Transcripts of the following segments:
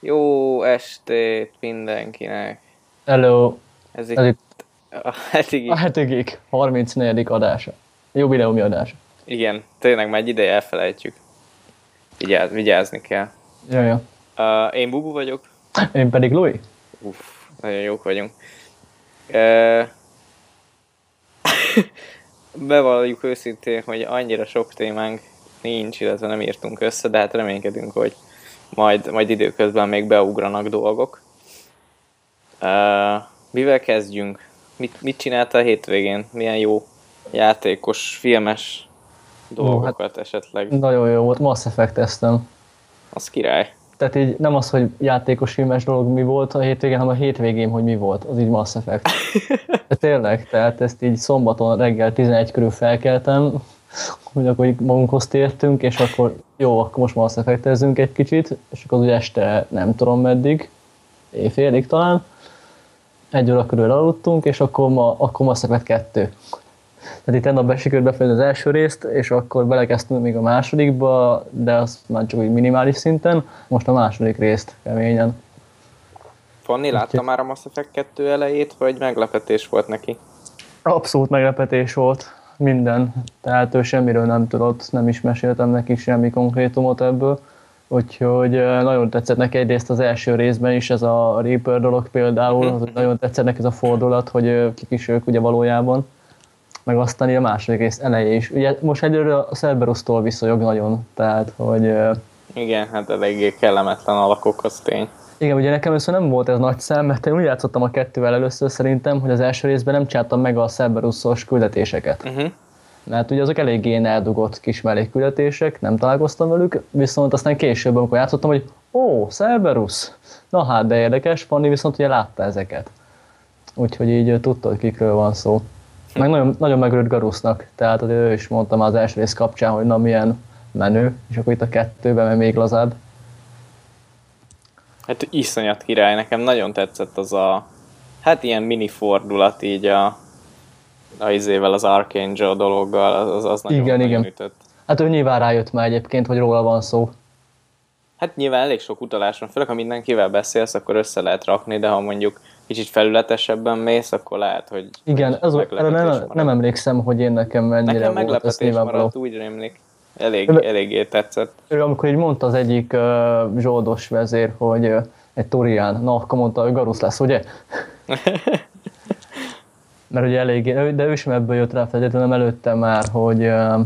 Jó estét mindenkinek! Hello! Ez itt Ez itt a hetigi... a hetedikig 34. adása. Jubileumi adása. Igen, tényleg már egy ideje elfelejtjük. Vigyáz, vigyázni kell. Ja, ja. Uh, én Bubu vagyok. Én pedig Louis. Uff, nagyon jók vagyunk. Uh, bevalljuk őszintén, hogy annyira sok témánk nincs, illetve nem írtunk össze, de hát reménykedünk, hogy majd, majd időközben még beugranak dolgok. Uh, mivel kezdjünk? Mit, mit csináltál a hétvégén? Milyen jó játékos, filmes dolgokat hát esetleg? Nagyon jó volt, Mass effect. Az király. Tehát így nem az, hogy játékos filmes dolog mi volt a hétvégén, hanem a hétvégén, hogy mi volt, az így Mass Effect. De tényleg, tehát ezt így szombaton reggel 11 körül felkeltem, hogy akkor magunkhoz tértünk, és akkor jó, akkor most Mass effect egy kicsit, és akkor ugye este nem tudom meddig, éjfélig talán, egy óra körül aludtunk, és akkor, ma, akkor Mass Effect 2. Tehát itt nap besikerült befejezni az első részt, és akkor belekezdtünk még a másodikba, de az már csak úgy minimális szinten, most a második részt keményen. Fanni látta már a Mass Effect 2 elejét, vagy meglepetés volt neki? Abszolút meglepetés volt minden, tehát ő semmiről nem tudott, nem is meséltem neki semmi konkrétumot ebből, úgyhogy nagyon tetszett neki egyrészt az első részben is ez a Reaper dolog például, az nagyon tetszett neki ez a fordulat, hogy kik is ők ugye valójában meg aztán a második rész eleje is. Ugye most egyről a Cerberus-tól viszonyog nagyon, tehát hogy... Igen, hát eléggé kellemetlen alakok, az tény. Igen, ugye nekem először nem volt ez nagy szám, mert én úgy játszottam a kettővel először szerintem, hogy az első részben nem csináltam meg a Cerberus-os küldetéseket. Uh-huh. Mert ugye azok eléggé eldugott kis mellékküldetések, nem találkoztam velük, viszont aztán később, amikor játszottam, hogy ó, Cerberus! Na hát, de érdekes, Fanni viszont ugye látta ezeket. Úgyhogy így tudta, hogy kikről van szó. Meg nagyon, nagyon megörült Garusznak, tehát ő is mondtam az első rész kapcsán, hogy na milyen menő, és akkor itt a kettőben meg még lazább. Hát iszonyat király, nekem nagyon tetszett az a, hát ilyen mini fordulat így a, a izével, az Archangel dologgal, az, az nagyon, igen, nagyon igen. ütött. Hát ő nyilván rájött már egyébként, hogy róla van szó. Hát nyilván elég sok utalás van, főleg ha mindenkivel beszélsz, akkor össze lehet rakni, de ha mondjuk kicsit felületesebben mész, akkor lehet, hogy Igen, ez, erre nem, nem emlékszem, hogy én nekem mennyire Nekem volt meglepetés maradt, úgy rémlik. Elég, eléggé tetszett. Ő amikor így mondta az egyik uh, zsoldos vezér, hogy uh, egy Torián, na akkor mondta, hogy Garusz lesz, ugye? Mert ugye eléggé, de ő sem ebből jött rá feltétlenül, előtte már, hogy uh,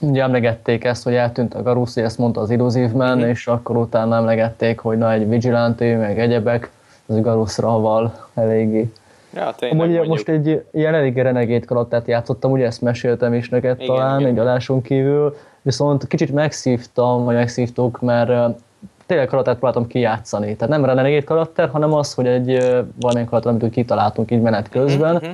ugye emlegették ezt, hogy eltűnt a Garusz, ezt mondta az Illuzívmen, Mhm. és akkor utána emlegették, hogy na egy Vigilante, meg egyebek, az Garuszra val eléggé. Ja, tényleg Amúgy mondjuk. most egy ilyen elég renegét karaktert játszottam, ugye ezt meséltem is neked Igen, talán igen. egy adáson kívül, viszont kicsit megszívtam, vagy megszívtuk, mert tényleg karaktert próbáltam kijátszani. Tehát nem renegét karakter, hanem az, hogy egy valamilyen karakter, amit úgy kitaláltunk így menet közben, Mhm, mhm.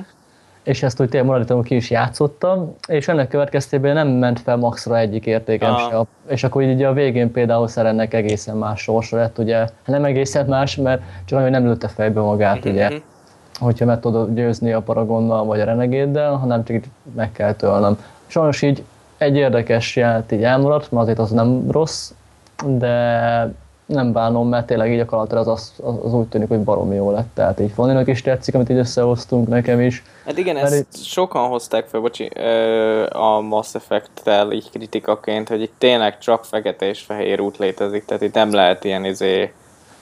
és ezt úgy tényleg maradítom, ki is játszottam, és ennek következtében nem ment fel maxra egyik értékem Ah. se. És akkor így a végén például Szerennek egészen más sorsa lett, ugye, nem egészen más, mert csak hogy nem lőtte fejbe magát, ugye Mhm. Hogyha meg tudod győzni a Paragonnal vagy a Renegéddel, hanem csak így meg kell tölnöm. Sajnos így egy érdekes jelent így elmaradt, mert azért az nem rossz, de nem bánom, mert tényleg így a karakter az, az, az, úgy tűnik, hogy baromi jó lett. Tehát így Fanninak is tetszik, amit így összehoztunk nekem is. Hát igen, Mert ezt sokan hozták fel, bocsi, a Mass Effect-tel így kritikaként, hogy itt tényleg csak fekete és fehér út létezik, tehát itt nem lehet ilyen izé...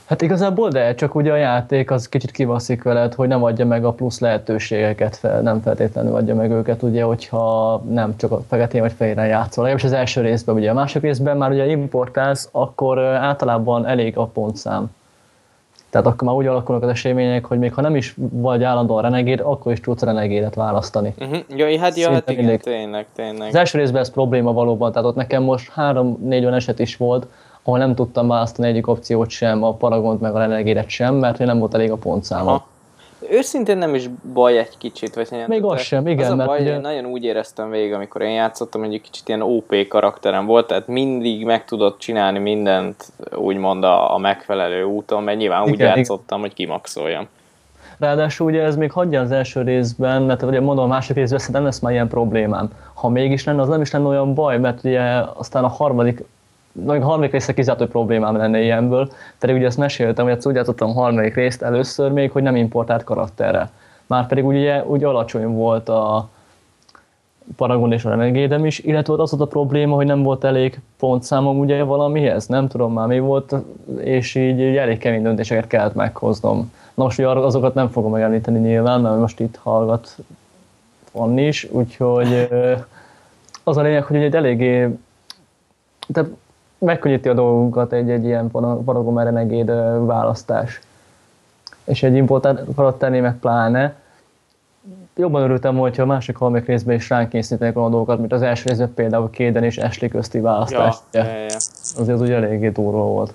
Hát igazából de, csak ugye a játék az kicsit kivaszik veled, hogy nem adja meg a plusz lehetőségeket, fel, nem feltétlenül adja meg őket, ugye, hogyha nem csak a feketén vagy fehéren játszol. Legalábbis az első részben, ugye a másik részben már ugye importálsz, akkor általában elég a pontszám. Tehát akkor már úgy alakulnak az események, hogy még ha nem is vagy állandóan renegéd, akkor is tudsz renegédet választani. Uh-huh. Ja, hát, ja, hát igen, mindig. tényleg, tényleg. Az első részben ez probléma valóban, tehát ott nekem most három-négy olyan eset is volt, ahol nem tudtam választani egyik opciót sem, a Paragont meg a renegédet sem, mert nem volt elég a pontszáma. Aha. Őszintén nem is baj egy kicsit, vagy nem Még az sem, igen, Az a mert baj, ugye- én nagyon úgy éreztem végig, amikor én játszottam, hogy egy kicsit ilyen OP karakterem volt, tehát mindig meg tudott csinálni mindent úgymond a, a megfelelő úton, mert nyilván úgy Igen, igen. játszottam, hogy kimaxoljam. Ráadásul ugye ez még hagyja az első részben, mert ugye mondom, a második részben nem lesz már ilyen problémám. Ha mégis lenne, az nem is lenne olyan baj, mert ugye aztán a harmadik a harmadik része kizárt, problémám lenne ilyenből, pedig ugye ezt meséltem, hogy ezt úgy játszottam a harmadik részt először még, hogy nem importált karakterre. Már pedig ugye úgy alacsony volt a Paragon és a renegade is, illetve az volt a probléma, hogy nem volt elég pontszámom ugye valamihez, nem tudom már mi volt, és így, így elég kemény döntéseket kellett meghoznom. Na most ugye azokat nem fogom megemlíteni nyilván, mert most itt hallgat van is, úgyhogy az a lényeg, hogy egy eléggé, tehát megkönnyíti a dolgunkat egy-egy ilyen Paragon Renegade választás. És egy importát tenni meg pláne. Jobban örültem, hogyha a másik harmadik részben is ránk készítenek olyan dolgokat, mint az első részben például Kéden és Ashley közti választás. Ja, ja, ja. Azért az ugye eléggé durva volt.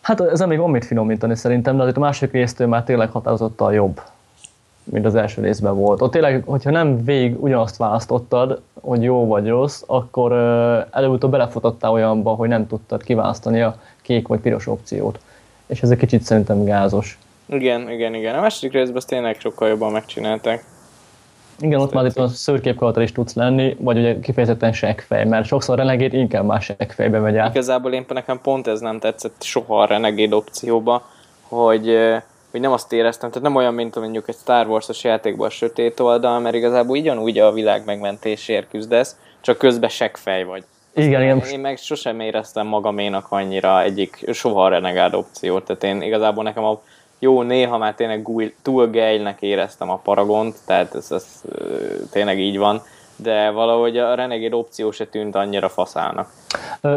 Hát ez még van mit finomítani szerintem, de azért a másik résztől már tényleg határozottan jobb mint az első részben volt. Ott tényleg, hogyha nem végig ugyanazt választottad, hogy jó vagy rossz, akkor előbb-utóbb belefutottál olyanba, hogy nem tudtad kiválasztani a kék vagy piros opciót. És ez egy kicsit szerintem gázos. Igen, igen, igen. A második részben azt tényleg sokkal jobban megcsinálták. Igen, ott már itt a szőrképkalatar is tudsz lenni, vagy ugye kifejezetten seggfej, mert sokszor Renegade inkább más seggfejbe megy át. Igazából én nekem pont ez nem tetszett soha a Renegade opcióba, hogy hogy nem azt éreztem, tehát nem olyan, mint mondjuk egy Star Wars-os játékban a sötét oldal, mert igazából ugyanúgy a világ megmentésért küzdesz, csak közben seggfej vagy. Igen, igen. Én meg sosem éreztem magaménak annyira egyik soha renegád opciót, tehát én igazából nekem a jó, néha már tényleg túl gejlnek éreztem a Paragont, tehát ez, ez tényleg így van, de valahogy a Renegade opció se tűnt annyira faszának.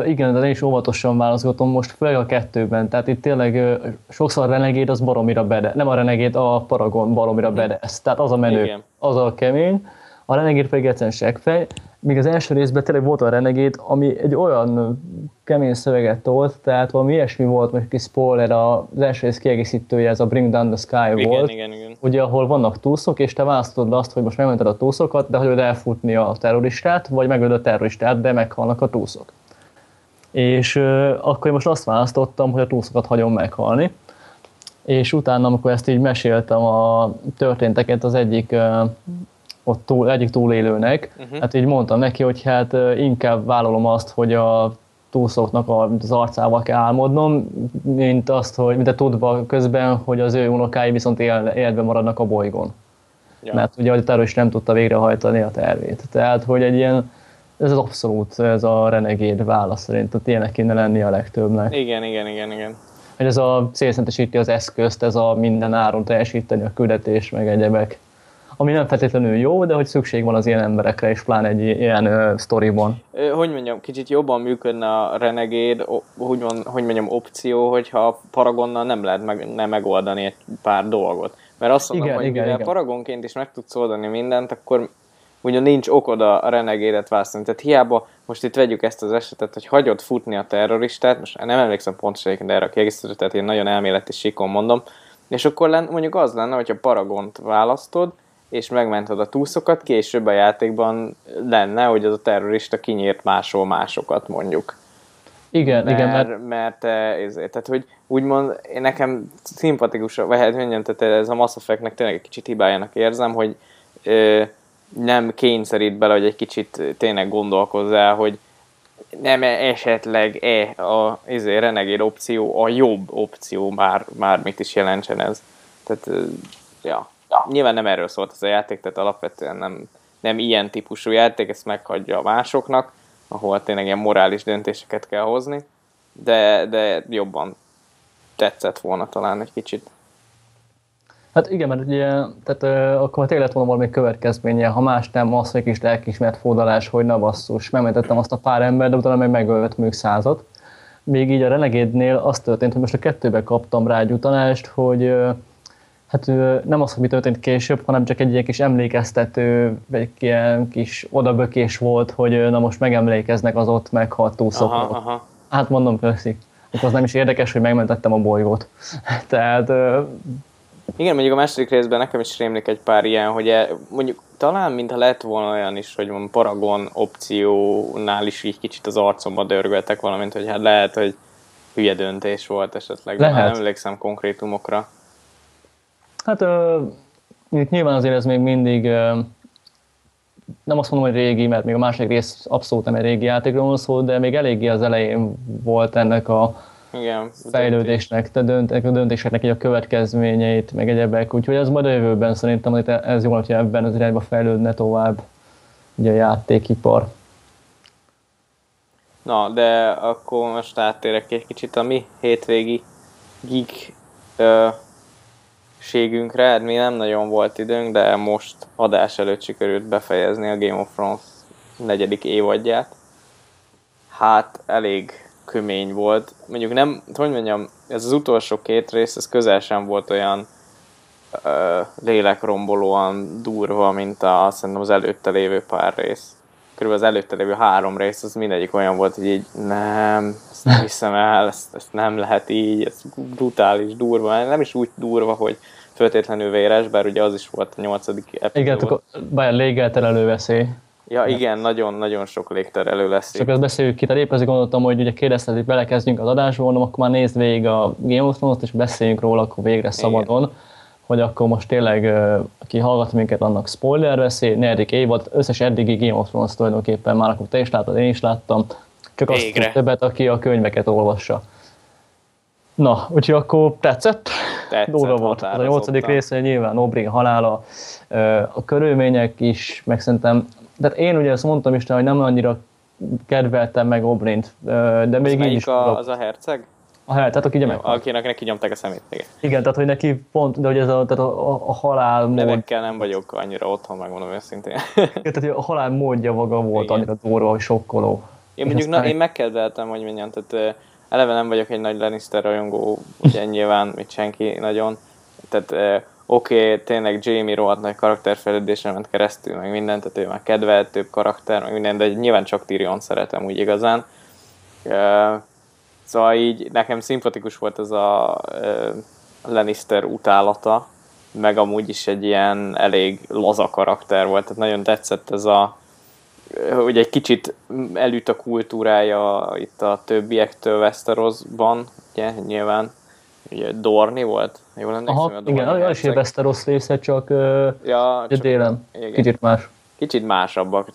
Igen, de én is óvatosan választottam most, főleg a kettőben. Tehát itt tényleg sokszor a Renegade az baromira bede. Nem a Renegade, a Paragon baromira bede. Tehát az a menő, igen. az a kemény. A Renegade pedig egyszerűen seggfej míg az első részben tényleg volt a Renegade, ami egy olyan kemény szöveget tolt, tehát valami ilyesmi volt, most kis spoiler, az első rész kiegészítője, ez a Bring Down the Sky igen, volt, igen, igen. ugye ahol vannak túszok, és te választod azt, hogy most megmented a túszokat, de hogy elfutni a terroristát, vagy megölöd a terroristát, de meghalnak a túszok. És uh, akkor én most azt választottam, hogy a túszokat hagyom meghalni, és utána, amikor ezt így meséltem a történteket az egyik ott túl, egyik túlélőnek, uh-huh. hát így mondtam neki, hogy hát inkább vállalom azt, hogy a túlszoknak az arcával kell álmodnom, mint azt, hogy mint a tudva közben, hogy az ő unokái viszont él, életben maradnak a bolygón. Ja. Mert ugye a terrorist nem tudta végrehajtani a tervét. Tehát, hogy egy ilyen, ez az abszolút, ez a renegéd válasz szerint, hogy ilyenek kéne lenni a legtöbbnek. Igen, igen, igen, igen. Hogy ez a célszentesíti az eszközt, ez a minden áron teljesíteni a küldetés, meg egyebek ami nem feltétlenül jó, de hogy szükség van az ilyen emberekre, és pláne egy ilyen uh, sztoriban. Hogy mondjam, kicsit jobban működne a Renegade, hogy, mond, hogy mondjam, opció, hogyha a Paragonnal nem lehet meg, nem megoldani egy pár dolgot. Mert azt mondom, igen, hogy igen, mivel igen. Paragonként is meg tudsz oldani mindent, akkor ugyan nincs okod a renegédet választani. Tehát hiába most itt vegyük ezt az esetet, hogy hagyod futni a terroristát, most nem emlékszem pontosan, de erre a kiegészítő, tehát én nagyon elméleti síkon mondom, és akkor mondjuk az lenne, hogyha Paragont választod, és megmented a túszokat, később a játékban lenne, hogy az a terrorista kinyírt máshol másokat mondjuk. Igen, mert, igen. Mert, mert ezért, tehát hogy úgymond én nekem szimpatikus, vagy hát mondjam, tehát ez a Mass Effect-nek tényleg egy kicsit hibájának érzem, hogy ö, nem kényszerít bele, hogy egy kicsit tényleg gondolkozzál, hogy nem esetleg-e a izé, Renegade opció a jobb opció, már, már mit is jelentsen ez. Tehát, ja ja. nyilván nem erről szólt ez a játék, tehát alapvetően nem, nem ilyen típusú játék, ezt meghagyja a másoknak, ahol tényleg ilyen morális döntéseket kell hozni, de, de jobban tetszett volna talán egy kicsit. Hát igen, mert ugye, tehát ö, akkor tényleg lett volna valami következménye, ha más nem, az, hogy kis lelkismert fordulás, hogy na basszus, megmentettem azt a pár ember, de utána meg megölt még százat. Még így a Renegade-nél az történt, hogy most a kettőbe kaptam rá egy utalást, hogy hát nem az, hogy mi történt később, hanem csak egy ilyen kis emlékeztető, vagy egy ilyen kis odabökés volt, hogy na most megemlékeznek az ott meghalt túlszokról. Hát mondom, köszi. Az nem is érdekes, hogy megmentettem a bolygót. Tehát... Igen, mondjuk a második részben nekem is rémlik egy pár ilyen, hogy e, mondjuk talán mintha lett volna olyan is, hogy van Paragon opciónál is így kicsit az arcomba dörgöltek valamint, hogy hát lehet, hogy hülye döntés volt esetleg, lehet. nem emlékszem konkrétumokra. Hát uh, nyilván azért ez még mindig uh, nem azt mondom, hogy régi, mert még a második rész abszolút nem egy régi játékról szól, de még eléggé az elején volt ennek a Igen, fejlődésnek, de dönt, a döntéseknek így a következményeit, meg egyebek, úgyhogy ez majd a jövőben szerintem hogy ez jól, hogy ebben az irányba fejlődne tovább ugye a játékipar. Na, de akkor most áttérek egy kicsit a mi hétvégi geek ö, ségünkre. Hát mi nem nagyon volt időnk, de most adás előtt sikerült befejezni a Game of Thrones negyedik évadját. Hát elég kömény volt. Mondjuk nem, hogy mondjam, ez az utolsó két rész, ez közel sem volt olyan ö, lélekrombolóan durva, mint a, szerintem az előtte lévő pár rész körülbelül az előtte lévő három rész, az mindegyik olyan volt, hogy így nem, ezt nem hiszem el, ezt, ezt nem lehet így, ez brutális, durva, nem is úgy durva, hogy föltétlenül véres, bár ugye az is volt a nyolcadik epizód. Igen, akkor bár légelterelő veszély. Ja, igen, nagyon-nagyon sok légterelő lesz. Csak ezt beszéljük ki, tehát épp azért gondoltam, hogy ugye kérdezted, hogy belekezdjünk az adásba, mondom, akkor már nézd végig a Game of Thrones-t, és beszéljünk róla akkor végre szabadon. Igen hogy akkor most tényleg, aki hallgat minket, annak spoiler veszély, negyedik évad, összes eddigi Game of Thrones tulajdonképpen már akkor te is láttad, én is láttam, csak azt Végre. többet, aki a könyveket olvassa. Na, úgyhogy akkor tetszett? Tetszett, Durva volt. Az a nyolcadik része nyilván Obrin halála, a körülmények is, meg szerintem, de én ugye azt mondtam is, hogy nem annyira kedveltem meg Obrint, de még így is. A, az a herceg? A hely, tehát aki ugye meg. Akinek neki nyomták a szemét, igen. Igen, tehát hogy neki pont, de hogy ez a, tehát a, a, a halál mód... Nevekkel nem vagyok annyira otthon, megmondom őszintén. igen, tehát a halál módja maga volt igen. annyira durva, hogy sokkoló. Én mondjuk, na, én megkedveltem, hogy mondjam, tehát eleve nem vagyok egy nagy Lannister rajongó, ugye nyilván, mit senki nagyon. Tehát oké, okay, tényleg Jamie rohadt nagy karakterfejlődésen ment keresztül, meg mindent, tehát ő már kedvelt, több karakter, meg minden, de nyilván csak Tyrion szeretem úgy igazán. Szóval így nekem szimpatikus volt ez a Lannister utálata, meg amúgy is egy ilyen elég laza karakter volt, tehát nagyon tetszett ez a hogy egy kicsit elüt a kultúrája itt a többiektől Westerosban, ugye, nyilván, ugye Dorni volt, jól emlékszem, Aha, a Dorni igen, az is Westeros része, csak, ja, csak délen, igen. kicsit más. Kicsit másabbak,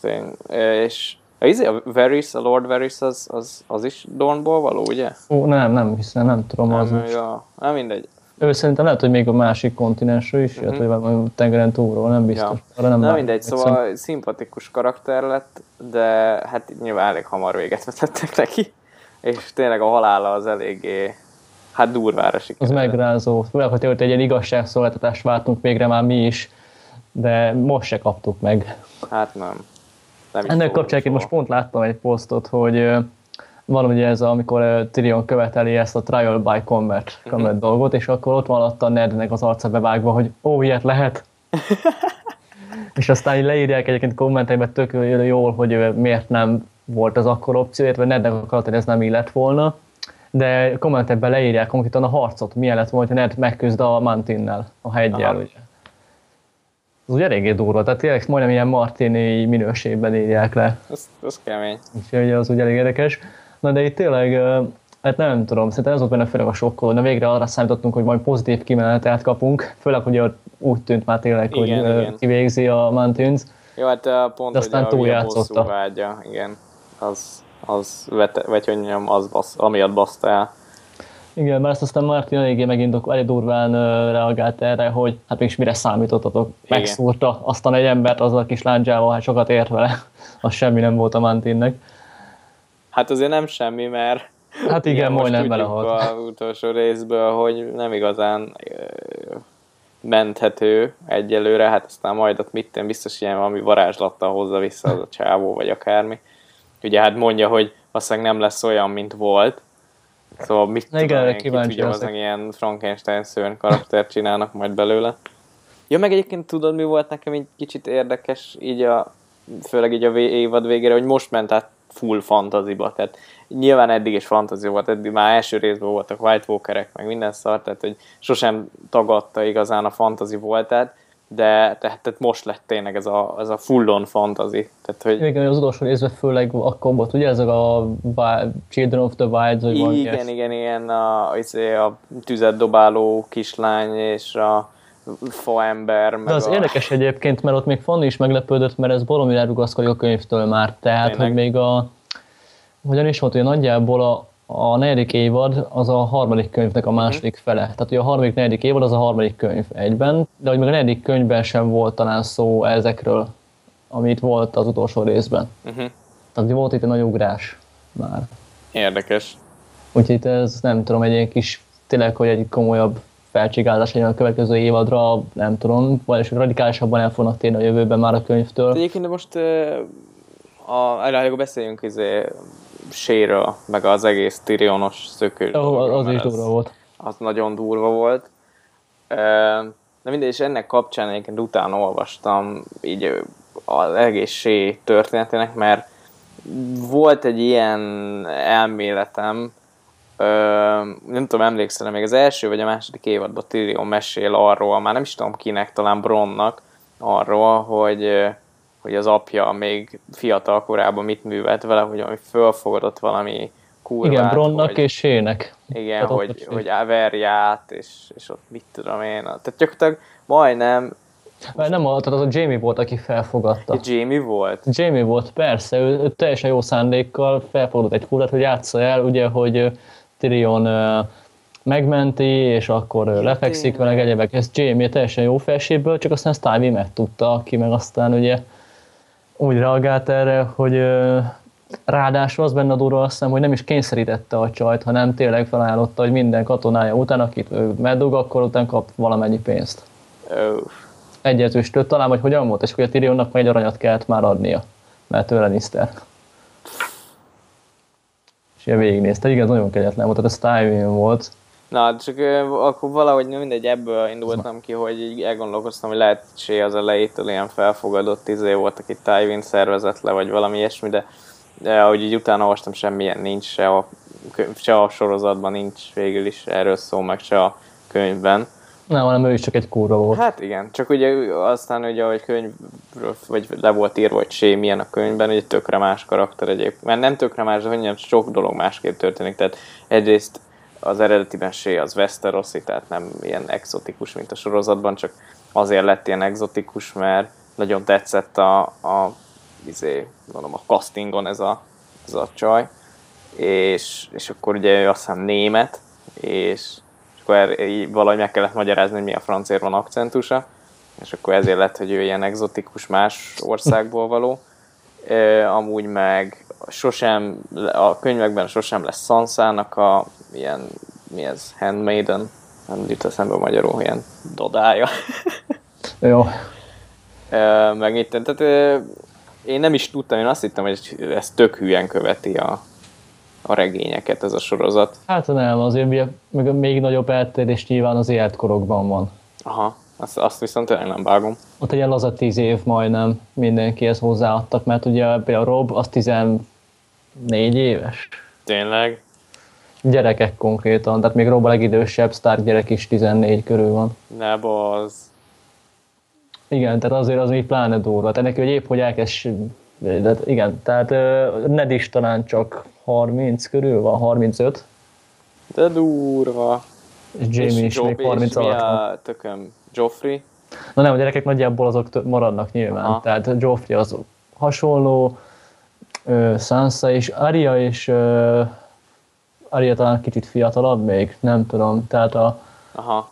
és a, izé, a Varys, a Lord Varys az, az, az is Dornból való, ugye? Ó, nem, nem hiszem, nem tudom. Nem, az ja, nem mindegy. Ő szerintem lehet, hogy még a másik kontinensről is uh-huh. jött, vagy a tengeren túlról, nem biztos. Ja. Arra nem, nem mindegy, szóval szimpatikus karakter lett, de hát nyilván elég hamar véget vetettek neki, és tényleg a halála az eléggé hát durvára sikerült. Az megrázó. Főleg, hogy egy ilyen igazságszolgáltatást vártunk végre már mi is, de most se kaptuk meg. Hát nem. Nem Ennek kapcsán én most pont láttam egy posztot, hogy van ugye ez, amikor Tyrion követeli ezt a trial by combat, mhm. combat uh-huh. dolgot, és akkor ott van ott a Nednek az arca bevágva, hogy ó, ilyet lehet. és aztán így leírják egyébként kommentekben tök jól, hogy miért nem volt az akkor opció, illetve Nednek a hogy ez nem illet volna. De kommentekben leírják konkrétan a harcot, milyen lett volna, hogy Ned megküzd a Mantinnel, a hegyel, ugye az ugye eléggé durva, tehát tényleg majdnem ilyen martini minőségben írják le. Ez, ez kemény. Úgyhogy az ugye elég érdekes. Na de itt tényleg, hát nem tudom, szerintem ez volt benne főleg a sokkoló, de végre arra számítottunk, hogy majd pozitív kimenetet kapunk, főleg, hogy úgy tűnt már tényleg, igen, hogy igen. kivégzi a Mountains. Jó, hát pont, de aztán hogy a, a vágya, igen, az, az vete, vagy hogy mondjam, az basz, amiatt baszta el. Igen, mert aztán Martin eléggé megint elég durván reagált erre, hogy hát mégis mire számítottatok. Megszúrta aztán egy embert azzal a kis láncsával, hát sokat ért vele. Az semmi nem volt a Mantinnek. Hát azért nem semmi, mert Hát igen, igen majdnem belehalt. a utolsó részből, hogy nem igazán menthető egyelőre, hát aztán majd ott mit biztos ilyen valami varázslattal hozza vissza az a csávó, vagy akármi. Ugye hát mondja, hogy aztán nem lesz olyan, mint volt, Szóval mit Na, tudom, igen, kíváncsi tudja, az ilyen Frankenstein szörny karakter csinálnak majd belőle. Ja, meg egyébként tudod, mi volt nekem egy kicsit érdekes, így a, főleg így a évad végére, hogy most ment át full fantaziba, tehát nyilván eddig is fantazi volt, eddig már első részben voltak White Walkerek, meg minden szar, tehát hogy sosem tagadta igazán a fantazi voltát, de tehát, tehát most lett tényleg ez a, ez a full-on fantasy. Tehát, hogy... Igen, az utolsó részben főleg akkor volt, ugye ezek a Children of the Wild, vagy Igen, igen, igen, a, izé, a tüzet dobáló kislány, és a faember, meg De az a... érdekes egyébként, mert ott még Fanni is meglepődött, mert ez valami elrugaszkodik a könyvtől már. Tehát, Tényleg? hogy még a... Hogyan is volt, hogy nagyjából a, a negyedik évad az a harmadik könyvnek a második Mhm. fele. Tehát, hogy a harmadik, negyedik évad az a harmadik könyv egyben, de hogy még a negyedik könyvben sem volt talán szó ezekről, amit volt az utolsó részben. Uh-huh. Tehát volt itt egy nagy ugrás már. Érdekes. Úgyhogy itt ez nem tudom, egy ilyen kis, tényleg, hogy egy komolyabb felcsigázás legyen a következő évadra, nem tudom, vagy radikálisabban el fognak térni a jövőben már a könyvtől. Egyébként de most uh, a, előbb beszéljünk izé, Séről, meg az egész Tyrionos. Ó, dologról, az mert is durva volt. Az nagyon durva volt. De mindegy, és ennek kapcsán egyébként utána olvastam így az egész Sé történetének, mert volt egy ilyen elméletem, ö, nem tudom, emlékszel még az első vagy a második évadban Tyrion mesél arról, már nem is tudom kinek, talán Bronnak, arról, hogy, hogy az apja még fiatal korában mit művelt vele, hogy valami fölfogadott valami kurvát. Igen, Bronnak hogy, és Sének. igen, Tehát ott hogy, hogy verját, és, és ott mit tudom én. Tehát gyakorlatilag majdnem Mert nem volt, az a Jamie volt, aki felfogadta. Jamie volt. Jamie volt, persze, ő, ő teljesen jó szándékkal felfogadott egy kurát, hogy játsza el, ugye, hogy Tyrion megmenti, és akkor ö, lefekszik vele, egyebek. Ez Jamie teljesen jó felséből, csak aztán Tywin megtudta, aki meg aztán ugye úgy reagált erre, hogy ráadásul az benne a durva, azt hiszem, hogy nem is kényszerítette a csajt, hanem tényleg felajánlotta, hogy minden katonája után, akit ő meddug, akkor után kap valamennyi pénzt. Ö, Egy ezüstöt talán, vagy hogyan volt, és hogy a Tyrionnak meg egy aranyat kellett már adnia, mert ő Lannister. És ilyen végignézte, igen, nagyon kegyetlen volt, tehát ez Tywin volt. Na, csak ö, akkor valahogy mindegy, ebből indultam ki, hogy így elgondolkoztam, hogy lehet Sé az elejétől ilyen felfogadott izé volt, aki Tywin szervezett le, vagy valami ilyesmi, de, de ahogy így utána olvastam, semmilyen nincs, se a, se a sorozatban nincs végül is erről szó, meg se a könyvben. Nem, hanem ő is csak egy kurva volt. Hát igen, csak ugye aztán ugye, hogy könyvről, vagy le volt írva, hogy Sé milyen a könyvben, ugye tökre más karakter egyébként. Mert nem tökre más, de hogy sok dolog másképp történik. Tehát egyrészt az eredetiben Sé az Westerosi, tehát nem ilyen exotikus, mint a sorozatban, csak azért lett ilyen exotikus, mert nagyon tetszett a, a, izé, mondom, a castingon ez a, ez a csaj, és, és akkor ugye ő azt hiszem német, és, és akkor így valahogy meg kellett magyarázni, hogy mi a franciára van akcentusa, és akkor ezért lett, hogy ő ilyen exotikus más országból való. E, amúgy meg sosem, a könyvekben sosem lesz Sansának a ilyen, mi ez, handmaiden, nem jut eszembe magyarul, ilyen dodája. Jó. Ö, meg itt, tehát én nem is tudtam, én azt hittem, hogy ez tök hülyen követi a, a regényeket ez a sorozat. Hát nem, azért ugye, meg még nagyobb eltérés nyilván az életkorokban van. Aha, azt, azt viszont tényleg nem vágom. Ott egy ilyen laza 10 év majdnem mindenkihez hozzáadtak, mert ugye például Rob az 14 éves. Tényleg? Gyerekek konkrétan, tehát még Rob a legidősebb Stark gyerek is 14 körül van. Ne az. Igen, tehát azért az még pláne durva. Tehát neki, hogy épp hogy elkezd, de igen, tehát ö, Ned is talán csak 30 körül van, 35, De durva. és Jamie is még 30 és mi alatt van. a tököm? Joffrey? Na nem, a gyerekek nagyjából azok maradnak nyilván. Aha. Tehát Joffrey az hasonló, ö, Sansa és Arya és Arya talán kicsit fiatalabb még, nem tudom. Tehát a, Aha.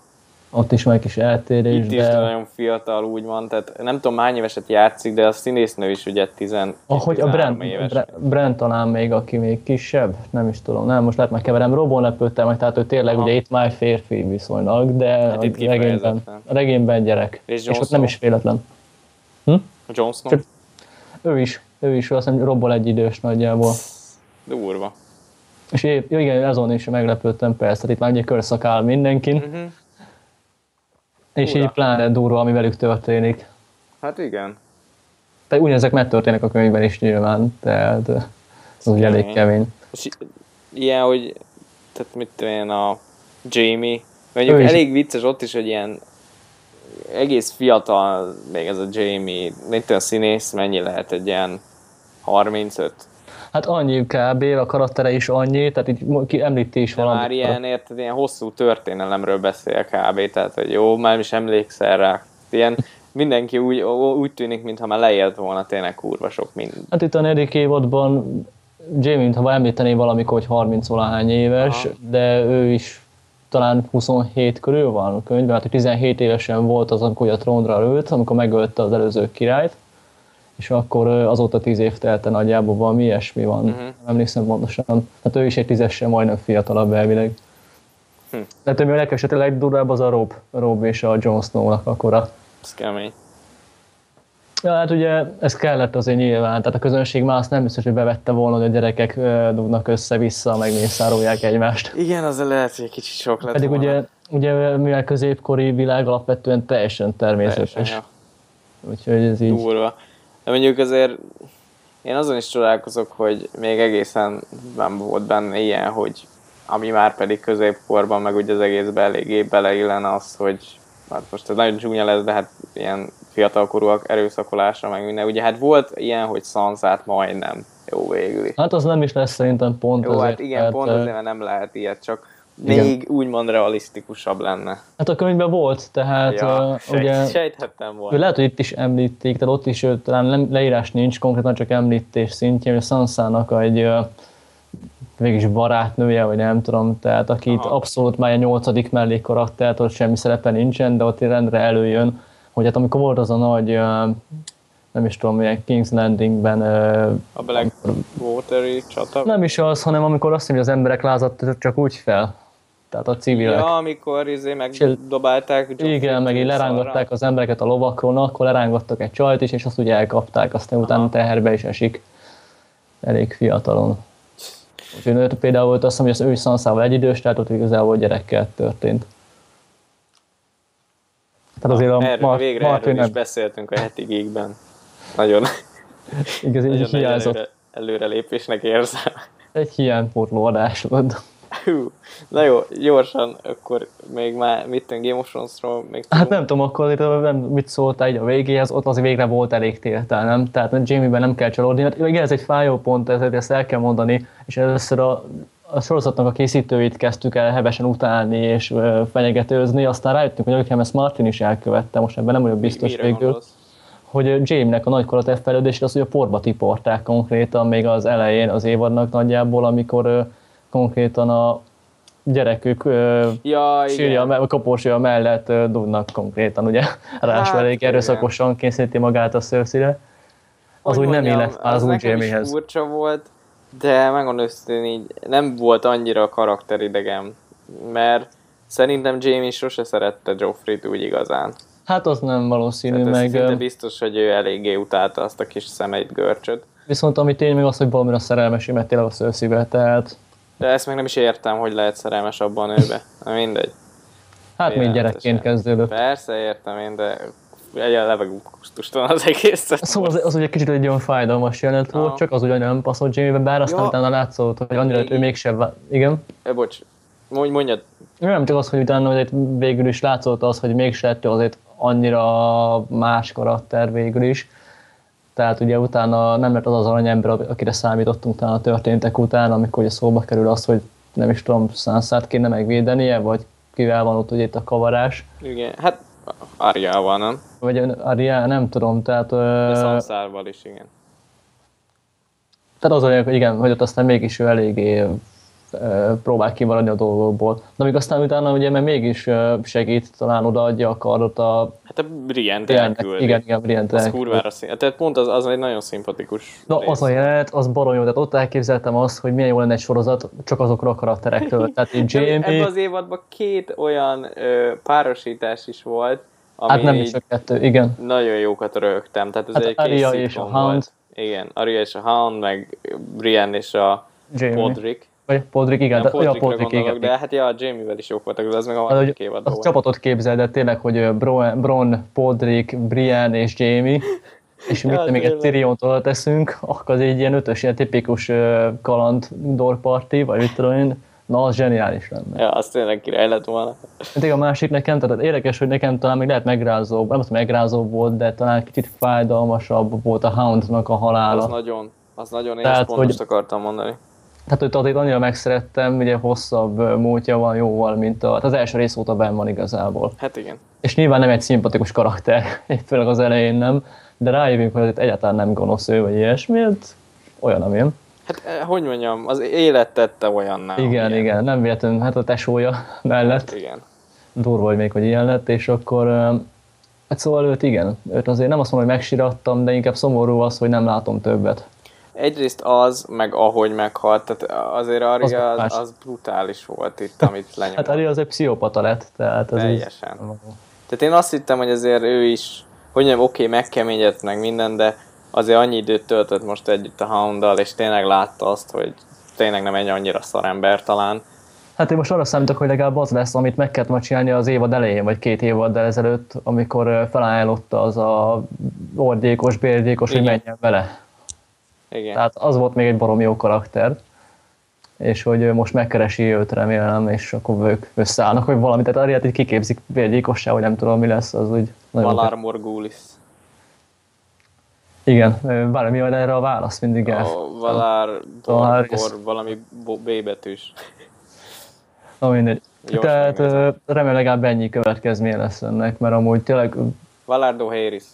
Ott is meg kis eltérés, Itt is de nagyon fiatal úgy van, tehát nem tudom hány éveset játszik, de a színésznő is ugye 10 ahogy a 13 Brent, éves. Brent, talán még, aki még kisebb, nem is tudom, nem, most lehet megkeverem, Robon lepődtem meg, tehát ő tényleg Aha. ugye itt már férfi viszonylag, de Hát a, regényben, a regényben gyerek. És És, ott nem is véletlen. Jon Snow? Csak- Ő is, ő is, azt hiszem Robbal egy idős nagyjából. Durva. És épp, igen, azon is meglepődtem persze, itt már ugye körszakál mindenkin, Mhm. És Ura. így pláne durva, ami velük történik. Hát igen. Tehát ugyanezek megtörténnek a könyvben is nyilván, tehát eh, az ugye elég kemény. És ilyen, hogy tehát mit tudom én, a Jamie, mondjuk elég vicces ott is, hogy ilyen egész fiatal még ez a Jamie, mit tudom, színész, mennyi lehet egy ilyen 35? Hát annyi kb. a karaktere is annyi, tehát így ki említi is De valami. már ilyen, érted, ilyen hosszú történelemről beszél kb. Tehát, hogy jó, már is emlékszel rá. Ilyen mindenki úgy, úgy tűnik, mintha már leélt volna tényleg kurva sok mind. Hát itt a negyedik évadban Jamie, mintha említené valamikor, hogy 30 valahány éves, Aha. de ő is talán 27 körül van a könyvben, hát hogy 17 évesen volt az, amikor a trónra ült, amikor megölte az előző királyt, és akkor azóta 10 év telte nagyjából valami ilyesmi van, uh-huh. nem emlékszem pontosan. Hát ő is egy tízessel majdnem fiatalabb elvileg. Hm. De többé a legkevesebb, legdurvább az a Rob, Rob és a Jon Snow-nak a kora. Ez kemény. Ja, hát ugye ez kellett azért nyilván, tehát a közönség már azt nem biztos, hogy bevette volna, hogy a gyerekek dugnak össze-vissza, meg mészárolják egymást. Igen, az lehet, hogy egy kicsit sok lett Pedig volna. ugye, ugye mivel középkori világ alapvetően teljesen természetes, Teljesen, ja. úgyhogy ez így... durva. De mondjuk azért én azon is csodálkozok, hogy még egészen nem volt benne ilyen, hogy ami már pedig középkorban, meg ugye az egészbe eléggé beleillene az, hogy hát most ez nagyon csúnya lesz, de hát ilyen fiatalkorúak erőszakolása, meg minden. Ugye hát volt ilyen, hogy szanszát majdnem jó végül is. Hát az nem is lesz szerintem pont Jó, ezért. hát igen, tehát, pont azért, mert nem lehet ilyet, csak Igen. még úgymond realisztikusabb lenne. Hát a könyvben volt, tehát Ja, ja, sejt, ugye... sejthettem Ő volna. lehet, hogy itt is említik, tehát ott is ö, talán leírás nincs, konkrétan csak említés szintjén, hogy a Sansának egy ö, végig barátnője, vagy nem tudom, tehát aki itt Aha. abszolút már egy nyolcadik mellékkarakter, ott semmi szerepe nincsen, de ott rendre előjön, hogy hát amikor volt az a nagy, nem is tudom, milyen King's Landingben, A Black Wateri csata. nem is az, hanem amikor azt mondja, hogy az emberek lázadtak csak úgy fel, tehát a civilek. Ja, amikor izé megdobálták. Igen, meg így lerángatták az embereket a lovakról, akkor lerángattak egy csajt is, és azt ugye elkapták, aztán utána Aha. teherbe is esik elég fiatalon. Úgyhogy ő például volt azt, hogy az ő is Sanszával egyidős, tehát ott igazából gyerekkel történt. Tehát azért a erről, Mar- végre Martin erről is beszéltünk a heti geekben. Nagyon, igaz, nagyon így nagy hiányzott. előre, előrelépésnek érzem. Egy hiánypótló adás volt. Hú, Na jó, gyorsan, akkor még már mit tűn Game of Thrones-ról még Hát tudunk? nem tudom, akkor nem, mit szóltál így a végéhez, ott az végre volt elég téltel, nem? Tehát Jamie-ben nem kell csalódni, mert igen, ez egy fájó pont, ezért ezt el kell mondani, és először a, a sorozatnak a készítőit kezdtük el hevesen utálni és ö, fenyegetőzni, aztán rájöttünk, hogy Ökhem ezt Martin is elkövette, most ebben nem vagyok biztos Mire végül, gondolsz? hogy Jamie-nek a nagy karakter fejlődését az, hogy a porba tiporták konkrétan még az elején az évadnak nagyjából, amikor konkrétan a gyerekük Ja, sírja, me- koporsja mellett dugnak konkrétan, ugye? Ráadásul Hát, elég igen. erőszakosan készíti magát a szőszire. Az úgy nem már az nekem is Jamiehez. furcsa volt, de megmondom így nem volt annyira karakteridegen, mert szerintem Jamie sose szerette Joffrey-t úgy igazán. Hát az nem valószínű, Tehát meg szinte ö, biztos, hogy ő eléggé utálta azt a kis szemeit görcsöt. viszont ami tény még az, hogy valamire szerelmes, mert tényleg a szőszibe, tehát De ezt meg nem is értem, hogy lehet szerelmes abban a nőbe. Na mindegy. hát még Félelmetesen. gyerekként kezdődött. Persze értem én, de egy a levegő kusztustalan az egészet. Szóval az, az ugye kicsit egy olyan fájdalmas jelenet volt, csak az ugye nem passzolt Jamie-be, bár aztán Ja. utána látszott, hogy annyira Még ő mégsem, vá- igen. E, bocs, mondj, mondjad. Nem csak az, hogy utána azért végül is látszott az, hogy mégse lett ő azért annyira más karakter végül is. Tehát ugye utána nem lett az az aranyember, akire számítottunk talán a történtek után, amikor ugye szóba kerül az, hogy nem is tudom, Sansát kéne megvédenie, vagy kivel van ott ugye itt a kavarás. Igen, hát Arjával, nem? Vagy Aria, nem tudom, tehát... De Szanszárval is, igen. Tehát az a lényeg, hogy igen, hogy ott aztán mégis ő eléggé próbál kimaradni a dolgokból. De még aztán utána ugye mert mégis segít, talán odaadja a kardot a Hát a Brienne-nek. elküldi. Igen, igen, Brienne-t Az kurvára szín. Tehát pont az, az egy nagyon szimpatikus Na, rész. az a jelenet, az barom jó, tehát ott elképzeltem azt, hogy milyen jó lenne egy sorozat csak azokról a karakterekről. Tehát így De Ebben Jamie, az évadban két olyan ö, párosítás is volt, ami hát nem is a kettő, igen. nagyon jókat rögtem. Tehát ez Hát egy kis és a Hound. Volt. Igen, Arya és a Hound, meg Brienne és a Jamie. Podrick. Vagy Podrick, igen. Nem de, ja, Podrickra Podrick, igen. de hát ja, a Jamie-vel is jók voltak, de az meg a Hát, harmadik évadban a csapatot képzeld, de tényleg, hogy Bron, Bron Podrick, Brienne és Jamie, és Ja, mit még egy. Tyrion-tól teszünk, akkor az egy ilyen ötös, ilyen tipikus kaland dorparti, vagy mit tudom én, na az zseniális lenne. Ja, az tényleg király lett volna. Tényleg a másik nekem, tehát érdekes, hogy nekem talán még lehet megrázó, nem azt megrázó volt, de talán kicsit fájdalmasabb volt a Houndnak a Az halála. nagyon. Az nagyon én Tehát, ezt pont hogy- akartam mondani. Tehát őt azért annyira megszerettem, ugye hosszabb múltja van jóval, mint a, tehát az első rész óta benn van igazából. Hát igen. És nyilván nem egy szimpatikus karakter, főleg az elején nem, de rájövünk, hogy azért egyáltalán nem gonosz ő, vagy ilyesmi, hát olyan, amilyen. Hát eh, hogy mondjam, az élet tette olyanná. Igen, amilyen. igen, nem véletlenül, hát a tesója mellett Igen. durva, hogy még hogy ilyen lett, és akkor hát szóval őt igen, őt azért nem azt mondom, hogy megsirattam, de inkább szomorú az, hogy nem látom többet. Egyrészt az, meg ahogy meghalt, tehát azért Arya Az az, az, brutális volt itt, amit lenyomott. Hát Ari az egy pszichopata lett, tehát így- Teljesen. Tehát én azt hittem, hogy azért ő is, hogy mondjam, oké, megkeményedett meg minden, de azért annyi időt töltött most együtt a Hounddal, és tényleg látta azt, hogy tényleg nem egy annyira szarember talán. Hát én most arra számítok, hogy legalább az lesz, amit meg kellett csinálni az évad elején, vagy két évad ezelőtt, amikor felajánlotta az a ordékos, bérdékos, hogy menjen vele. Igen. Tehát az volt még egy barom jó karakter, és hogy most megkeresi őt, remélem, és akkor ők összeállnak, hogy valamit, tehát Ariát így kiképzik bérdékossá, vagy nem tudom mi lesz, az úgy nagyon... Valar Morgulis. Igen, bármi van erre a válasz, mindig el. Valar Dorkor valami B betűs. Na mindegy. Gyors Tehát remélem legalább ennyi következménye lesz ennek, mert amúgy tényleg Valar Dohaeris.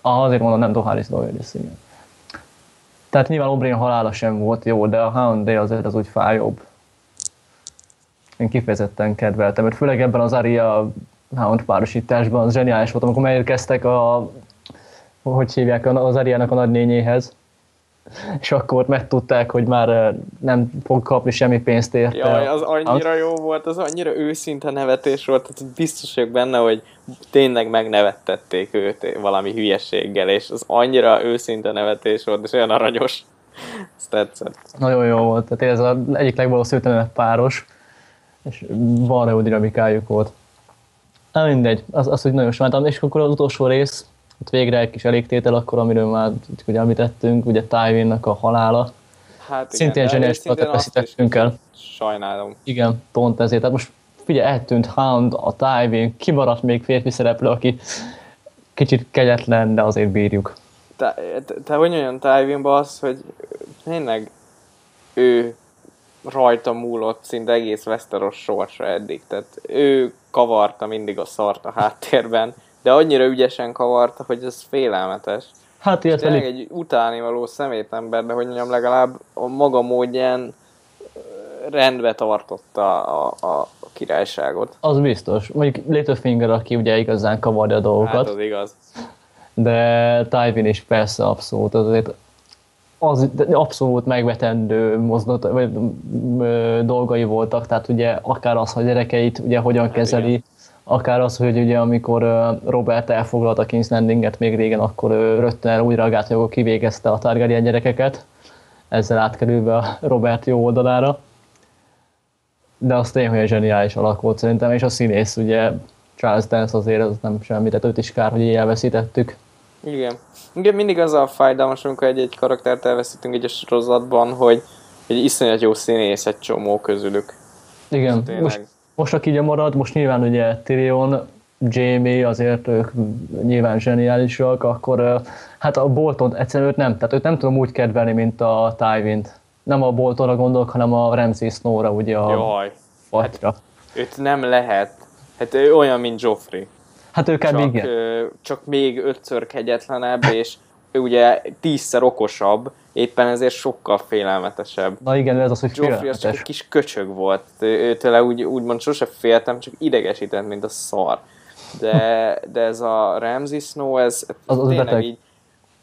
Ah, azért mondom, nem Doharis Doharis, igen. Tehát nyilván Oberyn halála sem volt jó, de a Hound Day azért az úgy fájóbb. Én kifejezetten kedveltem, mert főleg ebben az Arya Hound párosításban zseniális volt, amikor megérkeztek a, hogy hívják, az Ariának a nagynényéhez, és akkor megtudták, hogy már eh, nem fog kapni semmi pénzt érte. Jaj, az annyira jó volt, az annyira őszinte nevetés volt, tehát biztos vagyok benne, hogy tényleg megnevettették őt valami hülyeséggel, és az annyira őszinte nevetés volt, és olyan aranyos. Ez tetszett. Nagyon jó volt, tehát ez az egyik legvalószínűtlenebb páros, és van jó dinamikájuk volt. Na mindegy, az, az hogy nagyon sajnáltam, és akkor az utolsó rész, ott végre egy kis elégtétel akkor, amiről már ugye említettünk, ugye Tywinnak a halála. Hát igen, Szintén zseniális veszítettünk el. Sajnálom. Igen, pont ezért. Tehát most figyelj, eltűnt Hound, a Tywin, kimaradt még férfi szereplő, aki kicsit kegyetlen, de azért bírjuk. Te, te, te hogy olyan Tywinba az, hogy tényleg ő rajta múlott szinte egész Westeros sorsa eddig. Tehát ő kavarta mindig a szart a háttérben, de annyira ügyesen kavarta, hogy ez félelmetes. Hát illetve Tényleg egy utánivaló szemétember, de hogy mondjam, legalább a maga módján rendbe tartotta a, a, királyságot. az biztos. Mondjuk Littlefinger, aki ugye igazán kavarja a dolgokat. Hát az igaz. de Tywin is persze abszolút, azért az abszolút megvetendő mozdult, vagy ö, dolgai voltak, tehát ugye akár az, hogy gyerekeit ugye hogyan kezeli, igen. Akár az, hogy ugye amikor Robert elfoglalta King's Landinget még régen, akkor rögtön hogy akkor kivégezte a Targaryen gyerekeket, ezzel átkerülve a Robert jó oldalára. De az tényleg hogy zseniális alak volt szerintem, és a színész ugye Charles Dance azért az nem semmi, tehát őt is kár, hogy így elveszítettük. Igen. Igen, mindig az a fájdalmas, amikor egy-egy karaktert elveszítünk egy sorozatban, hogy egy iszonyat jó színész egy csomó közülük. Igen, Tényleg. most, most aki ugye marad, most nyilván ugye Tyrion, Jamie, azért ők nyilván zseniálisak, akkor hát a Bolton egyszerűen őt nem, tehát őt nem tudom úgy kedvelni, mint a Tywin-t. Nem a Boltonra gondolok, hanem a Ramsay Snow-ra, ugye a Jaj, fatyra. őt nem lehet. Hát ő olyan, mint Joffrey. Hát ők kb. Csak, igen. ö, csak még ötször kegyetlenebb, és ő ugye tízszer okosabb, éppen ezért sokkal félelmetesebb. Na igen, ez az, hogy Joffrey az csak félelmetes. egy kis köcsög volt. Ő- Őtől úgy, úgymond sose féltem, csak idegesített, mint a szar. De, de ez a Ramsay Snow, ez Az- az tényleg beteg. így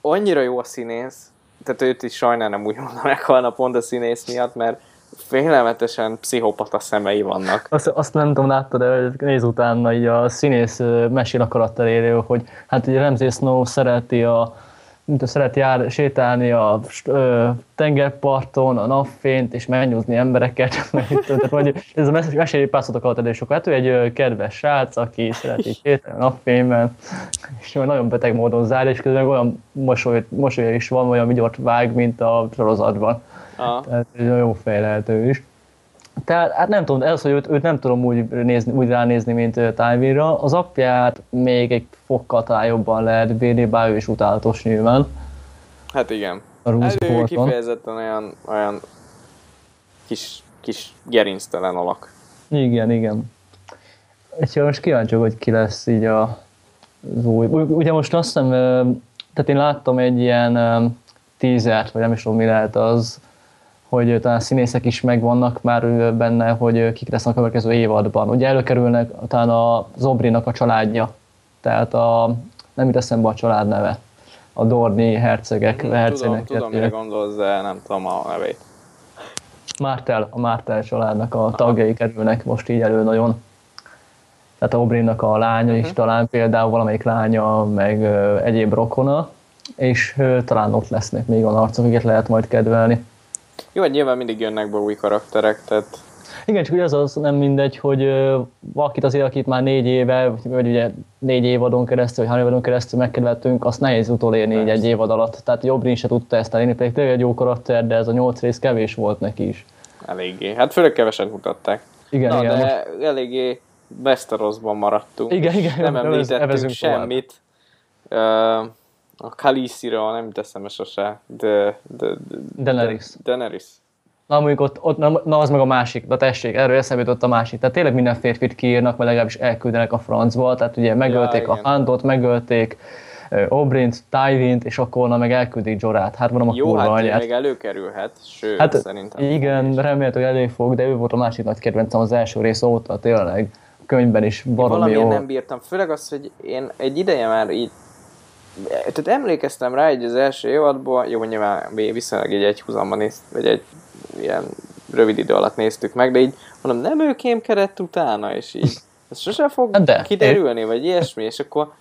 annyira jó a színész, tehát őt is sajnálom úgy mondaná meghalna pont a színész miatt, mert félelmetesen pszichopata szemei vannak. Azt, azt nem tudom, láttad, de néz utána így a színész mesél a karakteréről, hogy hát ugye Ramsay Snow szereti a mint a szeret jár, sétálni a ö, tengerparton, a napfényt, és megnyúzni embereket. Tehát, vagy, ez a mes- mesélő pászoltak alatt elég sokat. Hát ő egy ö, kedves srác, aki szereti sétálni a napfényben, és nagyon beteg módon zár, és közben olyan mosoly, mosolya is van, olyan vigyort vág, mint a sorozatban. Ah, Tehát nagyon jó fejlelhető is. Tehát hát nem tudom, ez, hogy őt, őt nem tudom úgy, nézni, úgy ránézni, mint ö, Tywinra. Az apját még egy fokkal talán jobban lehet bírni, bár ő is utálatos nyilván. hát igen. A Hát ő kifejezetten olyan, olyan kis, kis gerinctelen alak. Igen, igen. És most kíváncsi hogy ki lesz így a, az új. Ugye most azt hiszem, tehát én láttam egy ilyen ö, teasert, vagy nem is tudom mi lehet az, hogy talán színészek is megvannak már benne, hogy kik lesznek a következő évadban. Ugye előkerülnek talán a Zobrinak a családja, tehát a, nem jut eszembe a család neve, a Dorni hercegek, Tudom, hercegnek tudom, mire gondolsz, de nem tudom a nevét. Mártel, a Mártel családnak a tagjai kerülnek most így elő nagyon. Tehát a Obrinnak a lánya is talán például valamelyik lánya, meg ö, egyéb rokona, és ö, talán ott lesznek még olyan arcok, akiket lehet majd kedvelni. Jó, hát nyilván mindig jönnek be új karakterek, tehát Igen, csak ugye az, az nem mindegy, hogy valakit azért, akit már négy éve, vagy ugye négy évadon keresztül, vagy három évadon keresztül megkedveltünk, azt nehéz utolérni így egy évad alatt. Tehát Jobrin se tudta ezt elérni, pedig tényleg egy jó karakter, de ez a nyolc rész kevés volt neki is. eléggé. Hát főleg keveset mutatták. Igen, Na, igen, de eléggé Westerosban maradtunk. Igen, igen, Nem említettünk evezünk tovább. semmit. A Khaleesi-ra nem jut eszembe sose, de, de, de Daenerys. Daenerys. Na, mondjuk ott, ott na, na, az meg a másik, de tessék, erről eszembe jutott a másik. Tehát tényleg minden férfit kiírnak, vagy legalábbis elküldenek a francba. Tehát ugye megölték Ja, a. Handot, megölték Obrint, Tywint, és akkor na meg elküldik Jorát. Hát mondom a Jó, kurva hát anyát. még előkerülhet, sőt, Hát szerintem. igen, remélhetőleg elég fog, de ő volt a másik nagy kedvencem az első rész óta, tényleg. A könyvben is baromi Valamiért jó. nem bírtam, főleg az, hogy én egy ideje már így tehát emlékeztem rá egy az első évadból, jó, nyilván viszonylag így egy húzamban nézt, vagy egy ilyen rövid idő alatt néztük meg, de így mondom, nem ő kémkedett utána, és így ez sose fog Hát de. kiderülni, vagy ilyesmi, és akkor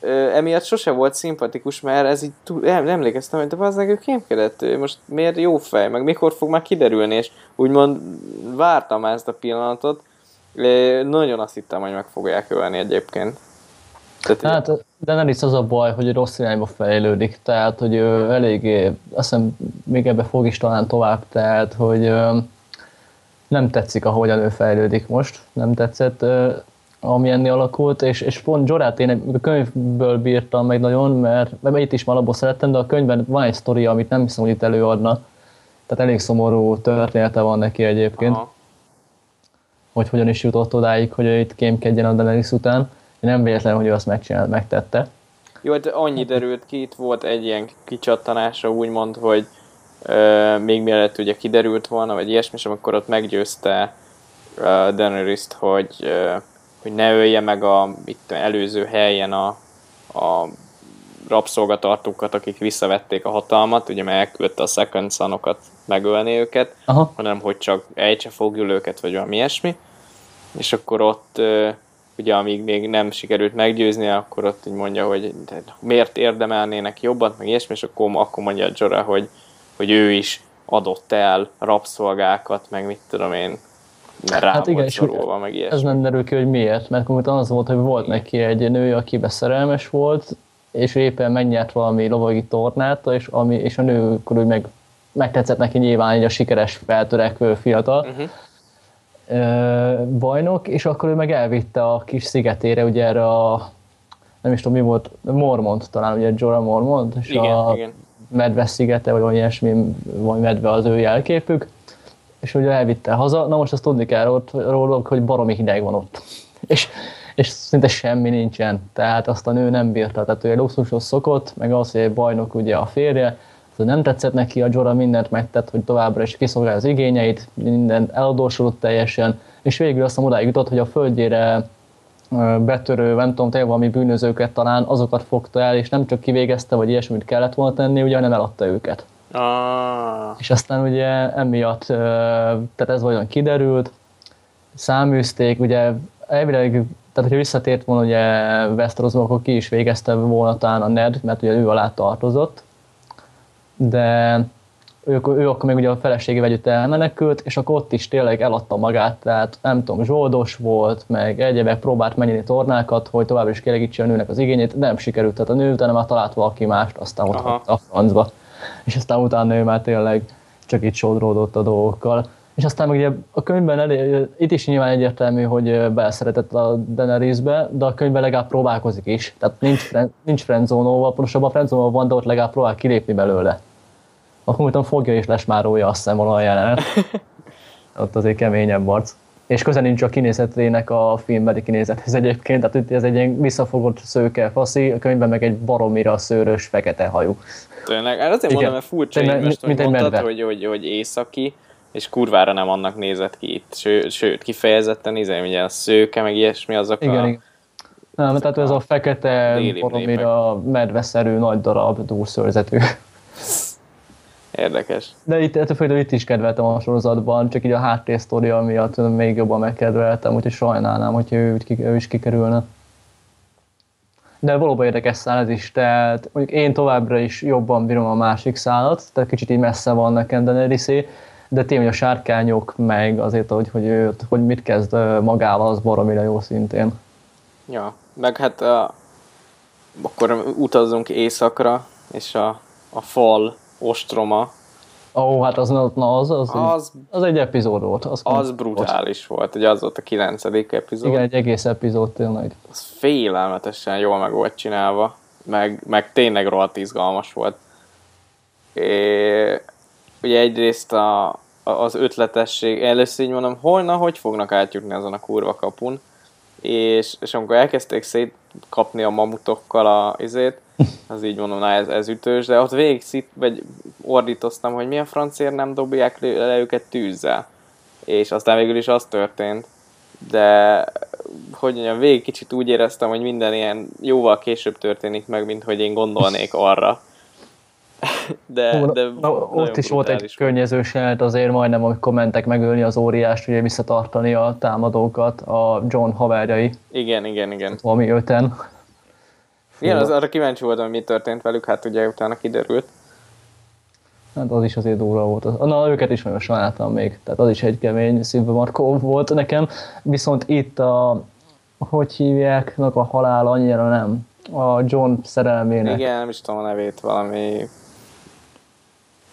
ö, emiatt sose volt szimpatikus, mert ez így túl, em, emlékeztem, hogy de bazdmeg ő kémkedett, ő most miért jó fej, meg mikor fog már kiderülni, és úgymond vártam ezt a pillanatot, nagyon azt hittem, hogy meg fogják ölni egyébként. Tehát, Hát, de nem is az a baj, hogy rossz irányba fejlődik, tehát, hogy ő eléggé, azt hiszem, még ebbe fog is talán tovább, tehát, hogy ö, nem tetszik, ahogyan ő fejlődik most, nem tetszett, ö, ami ennél alakult, és, és pont Jorát én a könyvből bírtam meg nagyon, mert, mert itt is már alapból szerettem, de a könyvben van egy sztori, amit nem hiszem, hogy itt előadna, tehát elég szomorú története van neki egyébként Aha. hogy hogyan is jutott odáig, hogy itt kémkedjen a Daenerys után. Nem véletlen, hogy ő azt megcsinált, megtette. Jó, hát annyi derült ki, itt volt egy ilyen kicsattanása, úgymond, hogy ö, még mielőtt ugye kiderült volna, vagy ilyesmi, és amikor ott meggyőzte ö, Daenerys-t, hogy, ö, hogy ne ölje meg a itt előző helyen a, a rabszolgatartókat, akik visszavették a hatalmat, ugye mert elküldte a Second Sonokat megölni őket, Aha. hanem hogy csak ejtse fogjuk őket, vagy valami ilyesmi. És akkor ott, ö, ugye amíg még nem sikerült meggyőzni, akkor ott így mondja, hogy miért érdemelnének jobbat, meg ilyesmi, és akkor, akkor mondja Jorah, hogy, hogy ő is adott el rabszolgákat, meg mit tudom én, mert rá Hát igen, szorulva, meg ilyesmi. Ez nem derül ki, hogy miért, mert konkrétan az volt, hogy volt neki egy nő, akibe szerelmes volt, és ő éppen megnyert valami lovagi tornát, és, ami, és a nő akkor úgy meg, megtetszett neki nyilván egy a sikeres, feltörekvő fiatal Uh-huh. Bajnok, és akkor ő meg elvitte a kis szigetére, ugye erre a nem is tudom mi volt, Mormont talán, ugye Jorah Mormont, és Igen, a igen. medve szigete, vagy valami ilyesmi, vagy medve az ő jelképük, és ugye elvitte haza. Na most azt tudni kell ott, róluk, hogy baromi hideg van ott. És, és szinte semmi nincsen. Tehát azt a nő nem bírta. Tehát ő egy luxushoz szokott, meg az, hogy egy bajnok ugye a férje, nem tetszett neki, a Jorah mindent megtett, hogy továbbra is kiszolgálja az igényeit, minden eladósodott teljesen, és végül azt odáig jutott, hogy a földjére betörő, nem tudom, tényleg valami bűnözőket talán, azokat fogta el, és nem csak kivégezte, vagy ilyesmit kellett volna tenni, ugye, hanem eladta őket. Ah, És aztán ugye emiatt, tehát ez vajon kiderült, száműzték, ugye elvileg, tehát hogyha visszatért volna ugye Westerosba, akkor ki is végezte volna talán a Ned, mert ugye ő alá tartozott, de ő, ő akkor még ugye a feleségével együtt elmenekült, és akkor ott is tényleg eladta magát, tehát nem tudom, zsoldos volt, meg egyebek próbált mennyire tornákat, hogy továbbra is kielégítse a nőnek az igényét, de nem sikerült, tehát a nő utána már talált valaki mást, aztán ott a francba. És aztán utána ő már tényleg csak itt sodródott a dolgokkal. És aztán meg ugye a könyvben elég, itt is nyilván egyértelmű, hogy beleszeretett a Daenerysbe, de a könyvben legalább próbálkozik is. Tehát nincs, nincs friendzónóval, pontosabban friendzónóval van, de ott legalább próbál kilépni belőle. Akkor mondtam, fogja és lesmárója, azt hiszem valami jelenet. Ott azért keményebb arc. És köze nincs a kinézetrének a filmbeli kinézethez egyébként, tehát itt ez egy ilyen visszafogott szőke faszi, a könyvben meg egy baromira szőrös, fekete hajú. Tényleg, hát azért Igen. mondom, mert furcsa, Tényleg, most, hogy mint egy mondtad, hogy, hogy, hogy északi, és kurvára nem annak nézett ki itt. Sőt, sőt kifejezetten izé, ugye a szőke, meg ilyesmi, azok Igen, a... igen. Nem, tehát ez a fekete, délibb baromira medveszerű, nagy darab, dúrszőrzetű. Érdekes. De itt, ettől függetlenül itt is kedveltem a sorozatban, csak így a háttérsztoria miatt még jobban megkedveltem, úgyhogy sajnálnám, hogyha ő, ő is kikerülne. De valóban érdekes szál ez is, tehát mondjuk én továbbra is jobban bírom a másik szálat, tehát kicsit így messze van nekem Daenerysé, de tényleg hogy a sárkányok meg azért, hogy, hogy, ő, hogy mit kezd magával, az baromira jó szintén. Ja, meg hát a, akkor utazzunk északra, és a, a fal ostroma, Ó, hát az, na, az, az, az, az, az egy epizód volt. Az, az brutális volt, ugye az volt a kilencedik epizód. Igen, egy egész epizód tényleg. az félelmetesen jól meg volt csinálva, meg, meg tényleg rohadt izgalmas volt. É, ugye egyrészt a- az ötletesség, először így mondom, holna, hogy fognak átjutni azon a kurva kapun, és, és amikor elkezdték szétkapni a mamutokkal a izét, az így mondom, na ez, ez ütős, de ott végig szit, vagy ordítoztam, hogy mi a francért nem dobják le őket tűzzel. És aztán végül is az történt. De hogy mondjam, végig kicsit úgy éreztem, hogy minden ilyen jóval később történik meg, mint hogy én gondolnék arra. De, de na, ott is volt egy brutális könnyezős jelenet azért majdnem, amikor mentek megölni az óriást, ugye visszatartani a támadókat, a John haverjai, Igen, igen, igen. valami öten. Igen, az, arra kíváncsi voltam, hogy mi történt velük, hát ugye utána kiderült. Hát az is azért durva volt. Na, őket is nagyon sajnáltam még, tehát az is egy kemény szívbe markó volt nekem. Viszont itt a, hogy hívják, a halál annyira nem. A John szerelmének. Igen, nem is tudom a nevét, valami...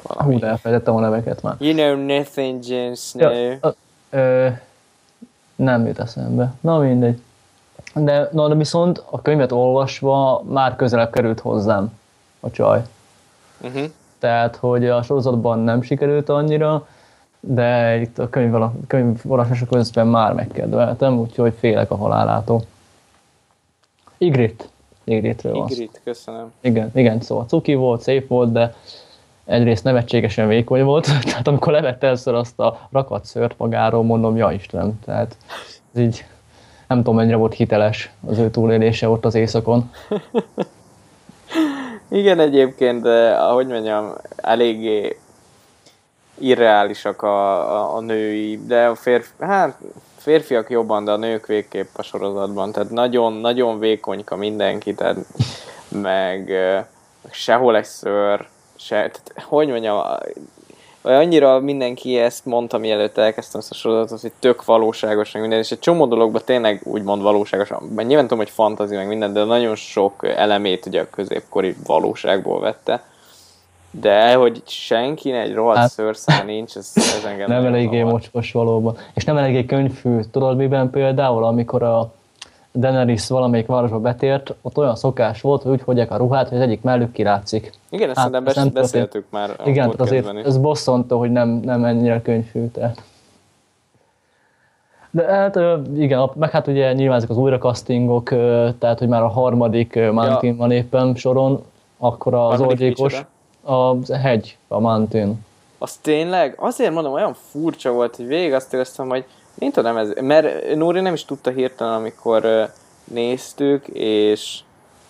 Hú, valami. de elfelejtettem a neveket már. You know nothing, Jon Snow. Ja, ö, ö, nem jut eszembe. Na mindegy. De, na, de viszont a könyvet olvasva már közelebb került hozzám a csaj. Uh-huh. Tehát, hogy a sorozatban nem sikerült annyira, de itt a könyv, könyv olvasása közben már megkedveltem, úgyhogy félek a halálától. Igrit. Igritről van. Igrit, köszönöm. Igen, igen, szóval cuki volt, szép volt, de egyrészt nevetségesen vékony volt, tehát amikor levette először azt a rakat szőrt magáról, mondom, ja Istenem, tehát ez így nem tudom, mennyire volt hiteles az ő túlélése ott az éjszakon. Igen, egyébként, ahogy mondjam, eléggé irreálisak a, a, a női, de a férfi, hát férfiak jobban, de a nők végképp a sorozatban, tehát nagyon, nagyon vékonyka mindenki, tehát meg sehol egy szőr, se, tehát, hogy mondjam, annyira mindenki ezt mondta, mielőtt elkezdtem ezt a sorozatot, hogy tök valóságos, meg minden, és egy csomó dologban tényleg úgymond valóságos, mert nyilván tudom, hogy fantazi, meg minden, de nagyon sok elemét ugye a középkori valóságból vette. De hogy senki egy rohadt Hát- szőrszál nincs, ez, ez engem Nem eléggé mocskos valóban. És nem eléggé könyvfű. Tudod miben például, amikor a Daenerys valamelyik városba betért, ott olyan szokás volt, hogy úgy hogyják a ruhát, hogy az egyik mellük kirátszik. Igen, ezt Hát, szerintem bes- nem beszéltük már a Igen, tehát azért is. ez bosszantó, hogy nem, nem ennyire könyvfű. Tehát. De hát igen, meg hát ugye nyilván ezek az újrakasztingok, tehát hogy már a harmadik Mountain van éppen soron, akkor az oldékos, a hegy, a Mountain. Az tényleg, azért mondom, olyan furcsa volt, hogy végig azt éreztem, hogy én tudom ez, mert Nóri nem is tudta hirtelen, amikor néztük, és,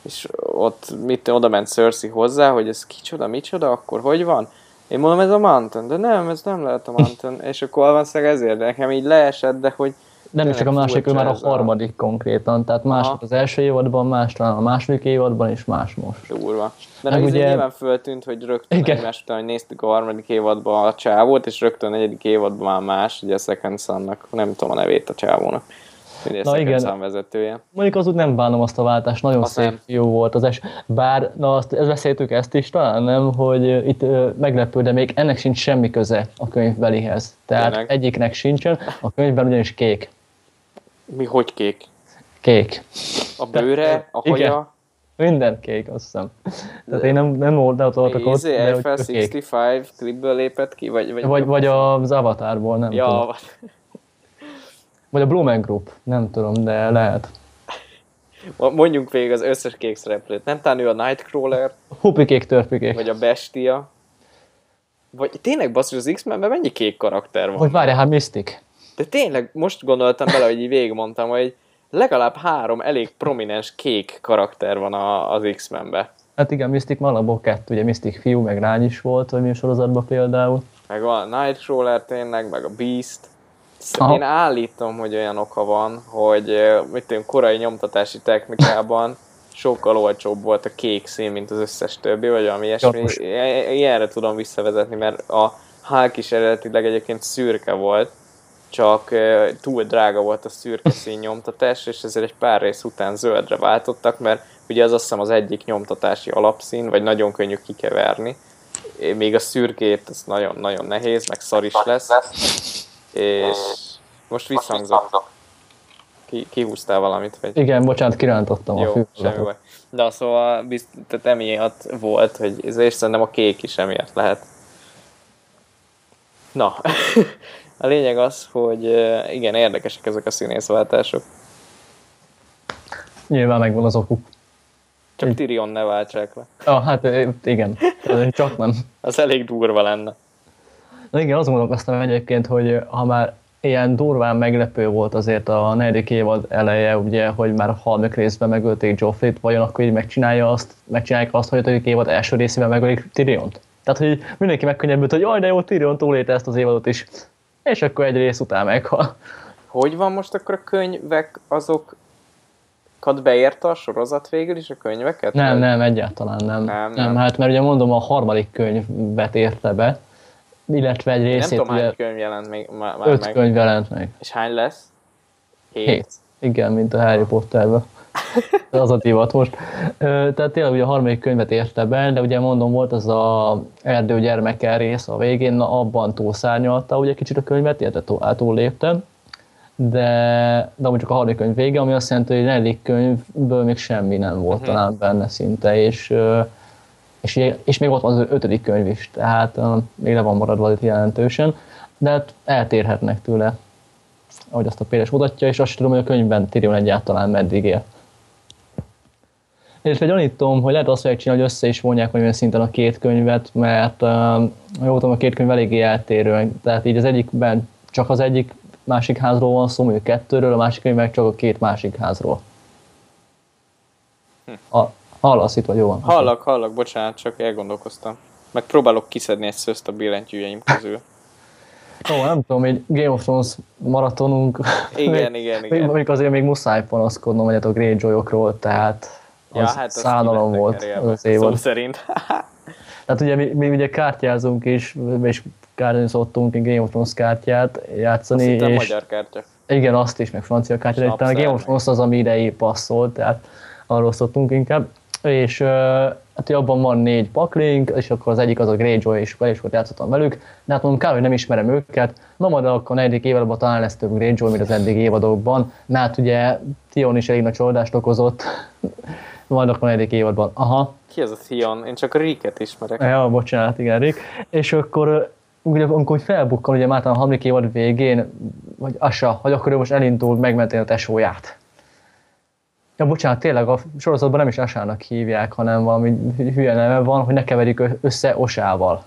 és ott mit, oda ment Cersei hozzá, hogy ez kicsoda, micsoda, akkor hogy van? Én mondom, ez a Mountain, de nem, ez nem lehet a Mountain, és akkor valószínűleg ezért, nekem így leesett, de hogy Nem csak a másik, ő már a harmadik konkrétan, tehát más Aha. az első évadban, más talán a második évadban, és más most. durva. De meg ugye- nyilván föltűnt, hogy rögtön Igen. egymás után, hogy néztük a harmadik évadban a csávót, és rögtön a negyedik évadban már más, ugye a Second Son-nak, nem tudom a nevét a csávónak. Na igen. Son vezetője. Mondjuk az úgy nem bánom azt a váltást, nagyon Azt szép nem. jó volt az es. Bár, na azt ezt beszéltük ezt is talán, nem, hogy itt ö, meglepő, de még ennek sincs semmi köze a könyvbelihez. Tehát Tényleg? egyiknek sincsen, a könyvben ugyanis kék. Mi, hogy kék? Kék. A bőre, a igen. haja, Minden kék, azt hiszem. Tehát én nem, nem voltak ott, Izé, Eiffel kék. 65 klipből lépett ki? Vagy, vagy, Vagy, vagy az Avatarból, nem Ja, tudom. Vagy- a Blumen Group, nem tudom, de lehet. mondjunk végig az összes kék szereplőt. Nem talán ő a Nightcrawler, Hupikék, törpikék. vagy a Bestia. Vagy tényleg basszus, az X-Menben mennyi kék karakter van? Hogy várjál, hát Mystic. De tényleg most gondoltam bele, hogy így végigmondtam, hogy legalább három elég prominens kék karakter van a, az X-Menben. Hát igen, Mystic alapból kettő, ugye Mystic fiú, meg lány is volt, vagy mi sorozatban például. Meg a Nightcrawler tényleg, meg a Beast. Aha. Én állítom, hogy olyan oka van, hogy mit tudom, korai nyomtatási technikában sokkal olcsóbb volt a kék szín, mint az összes többi, vagy valami ilyesmi. Ilyenre tudom visszavezetni, mert a Hulk is eredetileg egyébként szürke volt, csak túl drága volt a szürke szín nyomtatás, és ezért egy pár rész után zöldre váltottak, mert ugye az azt hiszem az egyik nyomtatási alapszín, vagy nagyon könnyű kikeverni. Még a szürkét, az nagyon-nagyon nehéz, meg szar is lesz. És most visszhangzott. Ki, kihúztál valamit? Vagy? Igen, bocsánat, kirántottam a Jó, semmi baj. De szóval bizt, tehát emiatt volt, hogy ez, és szerintem a kék is emiatt lehet. Na, a lényeg az, hogy igen, érdekesek ezek a színészváltások. Nyilván megvan az okuk. Csak Tyrion ne váltsák le. Ah, hát igen, Ez csak nem. Az elég durva lenne. Na igen, azt gondolkoztam egyébként, hogy ha már ilyen durván meglepő volt azért a negyedik évad eleje, ugye, hogy már a harmadik részben megölték Joffrey-t, vajon akkor így megcsinálja azt, megcsinálják azt, hogy a negyedik évad első részében megölik Tyriont? Tehát, hogy mindenki megkönnyebbült, hogy jaj, de jó, Tyrion túlélte ezt az évadot is. És akkor egy rész után meghal. Hogy van most akkor a könyvek, azok beérte a sorozat végül is a könyveket? Nem, nem, egyáltalán nem. Nem, Nem, nem. nem. hát mert ugye mondom, a harmadik könyvet érte be, illetve egy Nem részét tudom, ugye hány könyv jelent még már, öt meg. könyv jelent meg. És hány lesz? Hét. Hét. Igen, mint a Harry Potterben. Az a divat most. Tehát tényleg ugye a harmadik könyvet érte be, de ugye mondom, volt az a erdő gyermeke rész a végén, na abban túlszárnyalta ugye kicsit a könyvet, illetve túl, túllépte. De, de amúgy csak a harmadik könyv vége, ami azt jelenti, hogy a negyedik könyvből még semmi nem volt Mhm. talán benne szinte, és, és, és még ott van az ötödik könyv is, tehát még le van maradva itt jelentősen, de hát eltérhetnek tőle ahogy azt a Péres mutatja, és azt sem tudom, hogy a könyvben Tyrion egyáltalán meddig él. És egy gyanítom, hogy lehet azt fogják csinálni, hogy össze is vonják valamilyen szinten a két könyvet, mert uh, jól tudom, a két könyv eléggé eltérő. Tehát így az egyikben csak az egyik másik házról van szó, mondjuk kettőről, a másik könyv meg csak a két másik házról. A, hallasz itt, vagy jó van? Hallak, hallak, bocsánat, csak elgondolkoztam. Meg próbálok kiszedni egy szőzt a billentyűjeim közül. Ó, nem tudom, egy Game of Thrones maratonunk. Igen, még, igen, még, igen. Mondjuk azért még muszáj panaszkodnom, hogy a Greyjoyokról, tehát az Ja, hát azt szánalom volt az évad. Szó szerint. Tehát ugye mi, mi ugye kártyázunk is, és kártyázni szoktunk Game of Thrones kártyát Azt játszani, hittem és magyar kártya. igen, azt is, meg francia kártyát, de a Game of. Thrones az, ami idei passzol, tehát arról szoktunk inkább. És hát abban van négy paklink, és akkor az egyik az a Greyjoy, és fel is volt játszottam velük, de hát mondom, kár, hogy nem ismerem őket. Na majd akkor a negyedik évadban talán lesz több Greyjoy, mint az eddig évadokban. Na hát ugye Tion is elég nagy csalódást okozott, majd akkor a negyedik évadban. Aha, Ki az a Theon? Én csak a Ricket ismerek. Ja, bocsánat, igen, Rick. És akkor ugye, amikor felbukkan, ugye már a harmadik évad végén, vagy Asa, hogy akkor ő most elindul megmenteni a tesóját. Ja, bocsánat, tényleg a sorozatban nem is Asának hívják, hanem valami hülye neve van, hogy ne keverjük össze Osával.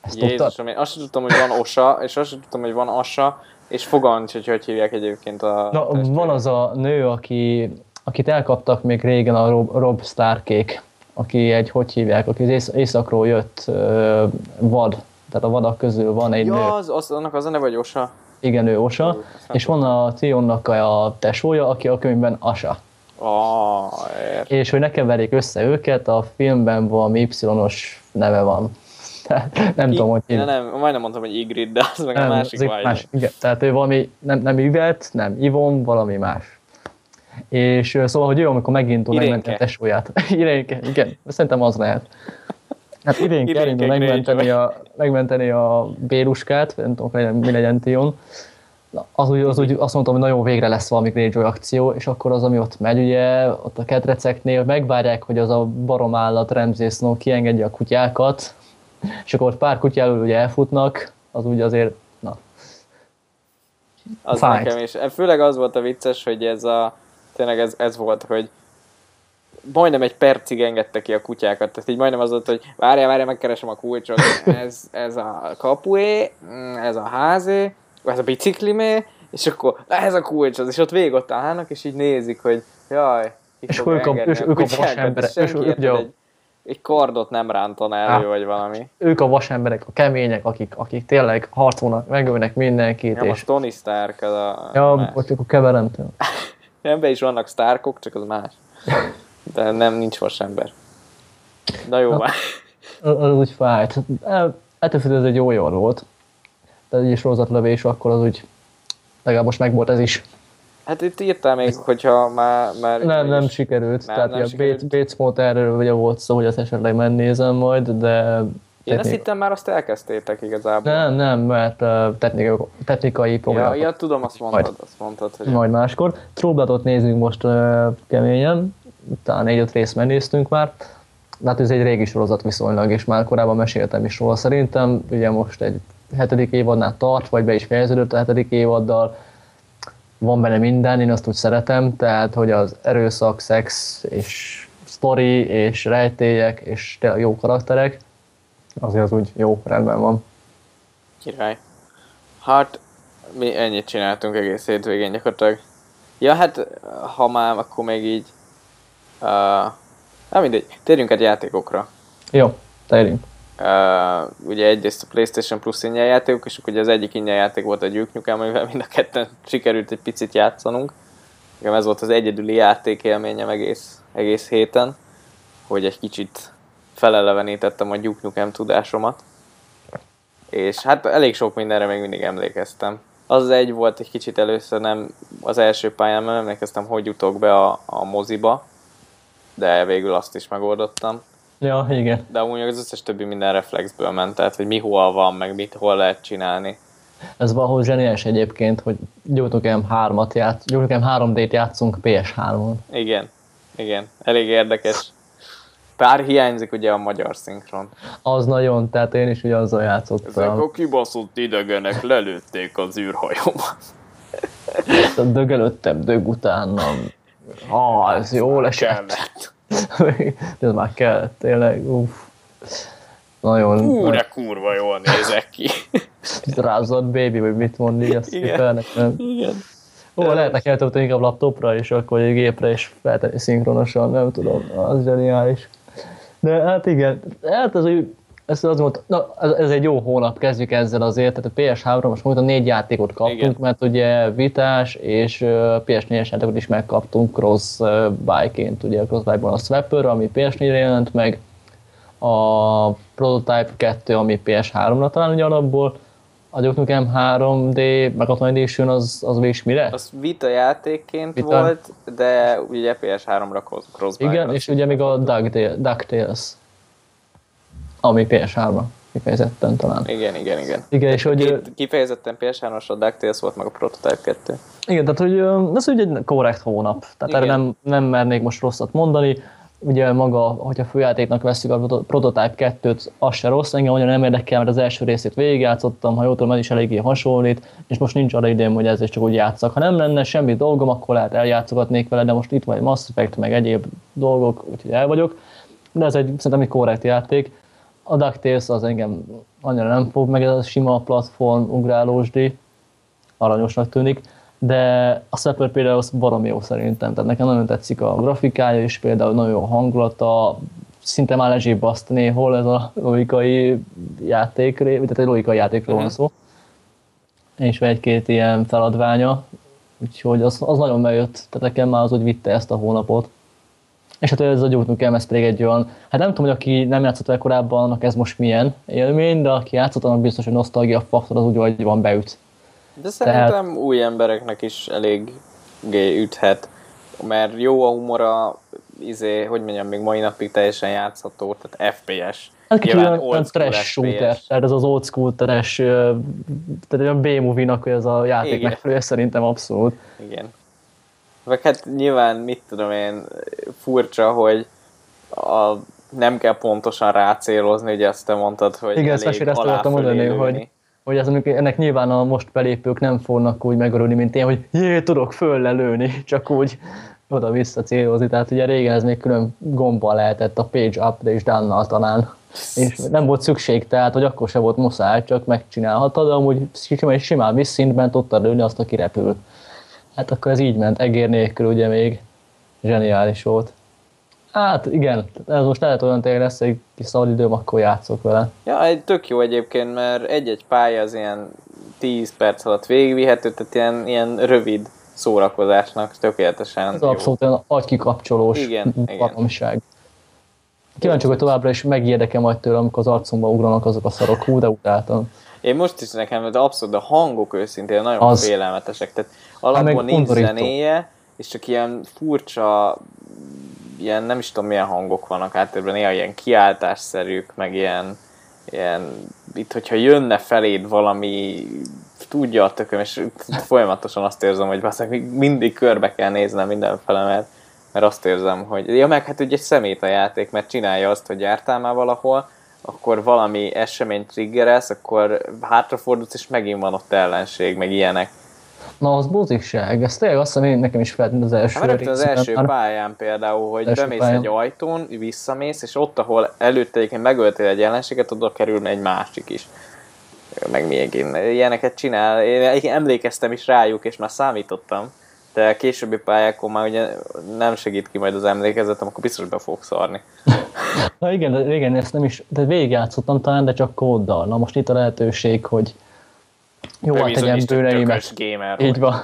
Ezt? Jézusom, én azt sem tudtam, hogy van Osa, és azt sem tudtam, hogy van Asa, és fogalmam hogy hogy hívják egyébként a Na, van az a nő, aki, akit elkaptak még régen a Rob, Rob Starkék, aki egy, hogy hívják, aki az ész, északról jött ö, vad, tehát a vadak közül van egy nő. Ja, az, az, annak az a neve, hogy Osa. Igen, ő Osa, nem és van a Tionnak a tesója, aki a könyvben Asa. Ah, ért. És hogy ne keverjék össze őket, a filmben valami Y-os neve van. Tehát nem tudom, hogy hívják. nem, majdnem mondtam, hogy Igrid, de az meg a Nem, másik egy vagy. más, igen, tehát ő valami, nem, nem Yvette, nem Ivon, valami más. És szóval, hogy ő, amikor megindul Irénke. megmenteni a tesóját. Irénke, igen, szerintem az lehet. Hát elindul Greyjoy. megmenteni a, megmenteni a Béruskát, nem tudom, mi legyen Tion, az úgy, az úgy azt mondtam, hogy nagyon végre lesz valami Greyjoy akció, és akkor az, ami ott megy, ugye, ott a ketreceknél megvárják, hogy az a barom állat Ramsay Snow kiengedje a kutyákat, és akkor ott pár kutyával ugye elfutnak, az úgy azért, na. Az Fájt. nekem is. Főleg az volt a vicces, hogy ez a, tényleg ez, ez volt, hogy majdnem egy percig engedte ki a kutyákat, tehát így majdnem az volt, hogy várjál, várjál, megkeresem a kulcsot, ez, ez a kapué, ez a házé, ez a biciklimé, és akkor ez a kulcs az, és ott végig ott állnak, és így nézik, hogy jaj, ki És ők a- és ők a vasemberek, és ők- érted, jó. egy, egy kardot nem rántan elő, Á. vagy valami. Ők a vasemberek, a kemények, akik, akik tényleg harcolnak, megölnek mindenkit, Nem, a és Tony Stark az a... ja, más. ott akkor keverem. Ebben is vannak Starkok, csak az más. De nem, nincs vasember. Na jó, már. Az, az úgy fájt. El- Ettől függetlenül ez egy jó jól volt. De egy sorozatlövés, akkor az úgy legalább most meg volt ez is. Hát itt írtál még, hogyha már... már Nem, nem is- sikerült. Nem, Tehát nem sikerült. Bates Mote erről ugye volt szó, hogy azt esetleg megnézem majd, de... Én technik- hittem már azt elkezdtétek igazából. Nem, nem, mert uh, technikai, technikai Ja, problémák ja, tudom, azt mondtad, azt mondtad, hogy... majd máskor. Tróblatot nézzünk most uh, keményen, talán négy-öt részt megnéztünk már. Hát ez egy régi sorozat viszonylag, és már korábban meséltem is róla. Szerintem ugye most egy hetedik évadnál tart, vagy be is fejeződött a hetedik évaddal. Van benne minden, én azt úgy szeretem, tehát hogy az erőszak, szex és sztori és rejtélyek és jó karakterek, azért az úgy jó, rendben van. Király. Hát, mi ennyit csináltunk egész hétvégén gyakorlatilag. Ja, hát, ha már, akkor még így... Uh, nem mindegy, térjünk egy játékokra. Jó, térjünk. Uh, ugye egyrészt a PlayStation Plus ingyen játékok, és ugye az egyik ingyen játék volt a Duke Nukem, amivel mind a ketten sikerült egy picit játszanunk. Igen, ez volt az egyedüli játékélményem egész, egész héten, hogy egy kicsit felelevenítettem a Duke Nukem tudásomat. És hát elég sok mindenre még mindig emlékeztem. Az egy volt egy kicsit először nem az első pályán, mert emlékeztem, hogy jutok be a, a moziba, de végül azt is megoldottam Ja, igen. de amúgy az összes többi minden reflexből ment, tehát hogy mi hol van, meg mit hol lehet csinálni. Ez valahol zseniális egyébként, hogy Gyógynukem 3-at játsz, Gyógynukem 3D-t játszunk PS3-on. Igen, igen, elég érdekes. Pár hiányzik ugye a magyar szinkron. Az nagyon, tehát én is ugye azzal játszottam. kibaszott idegenek lelőtték az űrhajómat. Dögelöttem, dög utánam. Ah, ez jól esett. Kellett. De ez már kell, tényleg, uff. Nagyon de kurva jól nézek ki. rázott baby, vagy mit mond így, azt Igen. kifelnek, nem? Igen. Ó, lehetne eltölteni inkább laptopra is, akkor egy gépre is feltenni szinkronosan, nem tudom, az zseniális. De hát igen, hát ez, úgy- ez az volt, na, ez, egy jó hónap, kezdjük ezzel azért, tehát a PS3-ra most mondtam, négy játékot kaptunk, Igen. mert ugye vitás és ö, PS4-es játékot is megkaptunk cross buy-ként, ugye a cross buy-ban a Swapper, ami PS4-re jelent meg, a Prototype 2, ami PS3-ra talán ugye alapból, a Duke Nukem 3D, meg a Edition az, az is mire? Az Vita játékként Vita. volt, de ugye PS3-ra cross Igen, és ugye még a DuckTales, DuckTales ami PS3-ra kifejezetten talán. Igen, igen, igen. Igen, és hogy, Két kifejezetten PS3-as a DuckTales volt, meg a Prototype 2. igen, tehát hogy ez ugye egy korrekt hónap, tehát erre Igen. nem, nem mernék most rosszat mondani. Ugye maga, hogyha főjátéknak veszük a Proto- Prototype 2-t, az se rossz, engem annyira nem érdekel, mert az első részét végigjátszottam, ha jól tudom, ez is eléggé hasonlít, és most nincs arra idejém, hogy ezzel csak úgy játszak. Ha nem lenne semmi dolgom, akkor lehet eljátszogatnék vele, de most itt van egy Mass Effect, meg egyéb dolgok, úgyhogy el vagyok. De ez egy, szerintem egy korrekt játék. A DuckTales az engem annyira nem fog meg, ez a sima platform ugrálósdi, aranyosnak tűnik, de a Swapper például az baromi jó szerintem, tehát nekem nagyon tetszik a grafikája is, például nagyon jó hangulata, szinte már lezsébb azt néhol ez a logikai játék, tehát egy logikai játékról van Mhm. szó, és egy-két ilyen feladványa, úgyhogy az, az nagyon bejött, tehát nekem már az úgy vitte ezt a hónapot. És hát ez a Nukem, ez pedig egy olyan, hát nem tudom, hogy aki nem játszott vele korábban, annak ez most milyen élmény, de aki játszott, annak biztos, hogy nosztalgia faktor az úgy, hogy van beüt. De szerintem új embereknek is elég üthet, mert jó a humora, izé, hogy mondjam, még mai napig teljesen játszható, tehát FPS. Hát kicsit olyan, olyan trash shooter, tehát ez az old school trash, tehát olyan B-movie-nak ez a játék megfelelő, szerintem abszolút. Igen. Vagy hát nyilván, mit tudom én, furcsa, hogy a, nem kell pontosan rácélozni, ugye azt te mondtad, hogy Igen, elég ezt akartam mondani, hogy, hogy amikor ennek nyilván a most belépők nem fognak úgy megörülni, mint én, hogy jé, tudok föllelőni, csak úgy oda-vissza célozni. Tehát ugye régen ez még külön gombbal lehetett a page up és down talán. És nem volt szükség, tehát hogy akkor se volt muszáj, csak megcsinálhatod, de amúgy simán, simán visszintben tudtad lőni azt, aki repül. Hát akkor ez így ment, egér nélkül ugye még zseniális volt. Hát igen, ez most lehet olyan tényleg lesz egy kis szabadidőm, akkor játszok vele. Ja, egy tök jó egyébként, mert egy-egy pálya az ilyen 10 perc alatt végigvihető, tehát ilyen, ilyen rövid szórakozásnak tökéletesen Ez jó. abszolút olyan agykikapcsolós Igen, igen. baromság. Kíváncsi, hogy továbbra is megérdekel majd tőle, amikor az arcomba ugranak azok a szarok. Hú, de utáltam. Én most is nekem, de abszolút a hangok őszintén nagyon az. félelmetesek. Tehát alapból nincs undorító. zenéje, és csak ilyen furcsa, ilyen nem is tudom milyen hangok vannak általában, néha ilyen kiáltásszerűk, meg ilyen, ilyen itt, hogyha jönne feléd valami, tudja a tököm, és folyamatosan azt érzem, hogy basszak, mindig körbe kell néznem mindenfele, mert, mert azt érzem, hogy ja, meg hát ugye egy szemét a játék, mert csinálja azt, hogy jártál már valahol, akkor valami esemény triggerelsz, akkor hátrafordulsz, és megint van ott ellenség, meg ilyenek. Na, az buzikság. Ez tényleg azt hiszem, én nekem is feltűnt az első Hát rögtön az első már. pályán például, hogy Első bemész pályán. egy ajtón, visszamész, és ott, ahol előtte egyébként megöltél egy ellenséget, oda kerül egy másik is. Meg még én. Ilyeneket csinál. Én emlékeztem is rájuk, és már számítottam. De a későbbi pályákon már ugye nem segít ki majd az emlékezetem, akkor biztos be fogok szarni. Na igen, de régen ezt nem is, de végigjátszottam talán, de csak kóddal. Na most itt a lehetőség, hogy jó, hát tegyem hogy bőreimet. gamer Így van.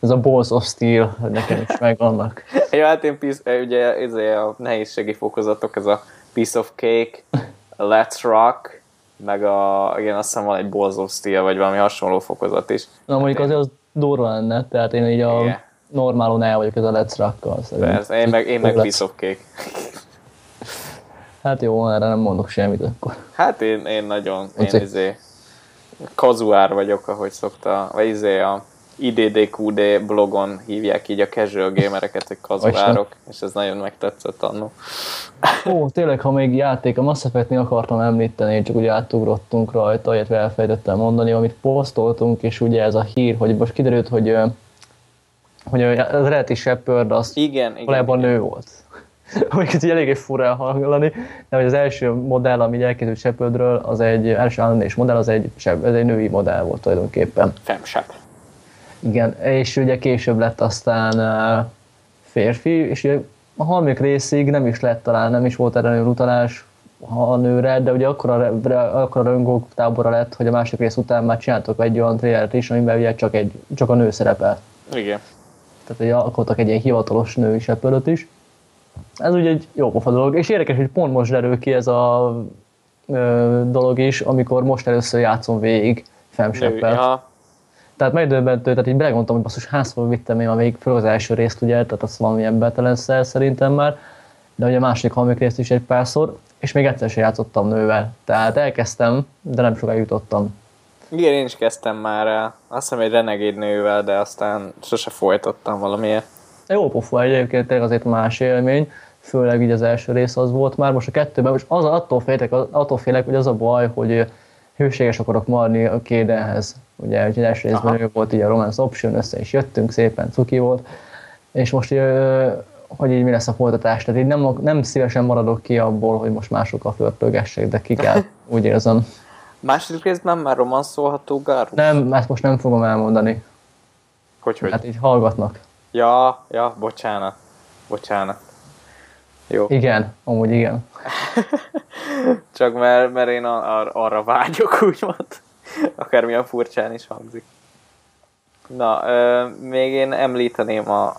Ez a Balls of Steel, nekem is megvannak. Ja, hát én pisz, ugye ez a nehézségi fokozatok, ez a Piece of Cake, Let's Rock, meg a, igen, azt hiszem van egy Balls of Steel, vagy valami hasonló fokozat is. Na mondjuk azért az durva lenne, tehát én így a Igen. normálon el vagyok ez a Let's Rock-kal. szerintem. Persze, én meg, én meg Jó lesz. Piece of Cake. Hát jó, erre nem mondok semmit akkor. Hát én, én nagyon, én izé, kazuár vagyok, ahogy szokta, vagy izé a IDDQD blogon hívják így a casual gamereket, hogy kazuárok, és ez nagyon megtetszett annó. Ó, tényleg, ha még játék, a Mass Effect-nél akartam említeni, csak ugye átugrottunk rajta, illetve elfelejtettem mondani, amit posztoltunk, és ugye ez a hír, hogy most kiderült, hogy, hogy az eredeti Shepard az Igen, igen. valójában igen. nő volt. Ez így eléggé fura hallani, de hogy az első modell, ami elkészült Shepardről, az egy első állandés modell, az egy, ez egy női modell volt tulajdonképpen. Femsep. Igen, és ugye később lett aztán férfi, és ugye a harmadik részig nem is lett talán, nem is volt erre utalás a nőre, de ugye akkor a, re- akkor a röngók tábora lett, hogy a másik rész után már csináltok egy olyan trailert is, amiben ugye csak, egy, csak a nő szerepel. Igen. Tehát ugye alkottak egy ilyen hivatalos női sepölöt is. Ez ugye egy jó pofa dolog, és érdekes, hogy pont most derül ki ez a ö, dolog is, amikor most először játszom végig femseppel. Tehát megdöbbentő, tehát így belegondoltam, hogy basszus hányszor vittem én még föl az első részt, ugye, tehát az valamilyen betelenszer szerintem már, de ugye a második, harmadik részt is egy párszor, és még egyszer sem játszottam nővel. Tehát elkezdtem, de nem sokáig jutottam. Igen, én is kezdtem már el. Azt hiszem egy renegéd nővel, de aztán sose folytattam valamiért. Jó pofa egyébként, tényleg azért más élmény, főleg így az első rész az volt már, most a kettőben, most az, attól, féltek, attól félek, hogy az a baj, hogy hőséges akarok maradni a kédenhez. Ugye, hogy az első részben Aha. ő volt így a Romance Option, össze is jöttünk, szépen cuki volt, és most hogy így mi lesz a folytatás, tehát így nem, nem szívesen maradok ki abból, hogy most másokkal flörtölgessek, de ki kell, úgy érzem. Második részben már romanszolható Garu? Nem, ezt most nem fogom elmondani, Hogy, hogy? hát így hallgatnak. Ja, ja, bocsánat. Bocsánat. Jó. Igen, amúgy igen. Csak mert, mert én ar- arra vágyok, úgymond. Akármilyen furcsán is hangzik. Na, ö, még én említeném a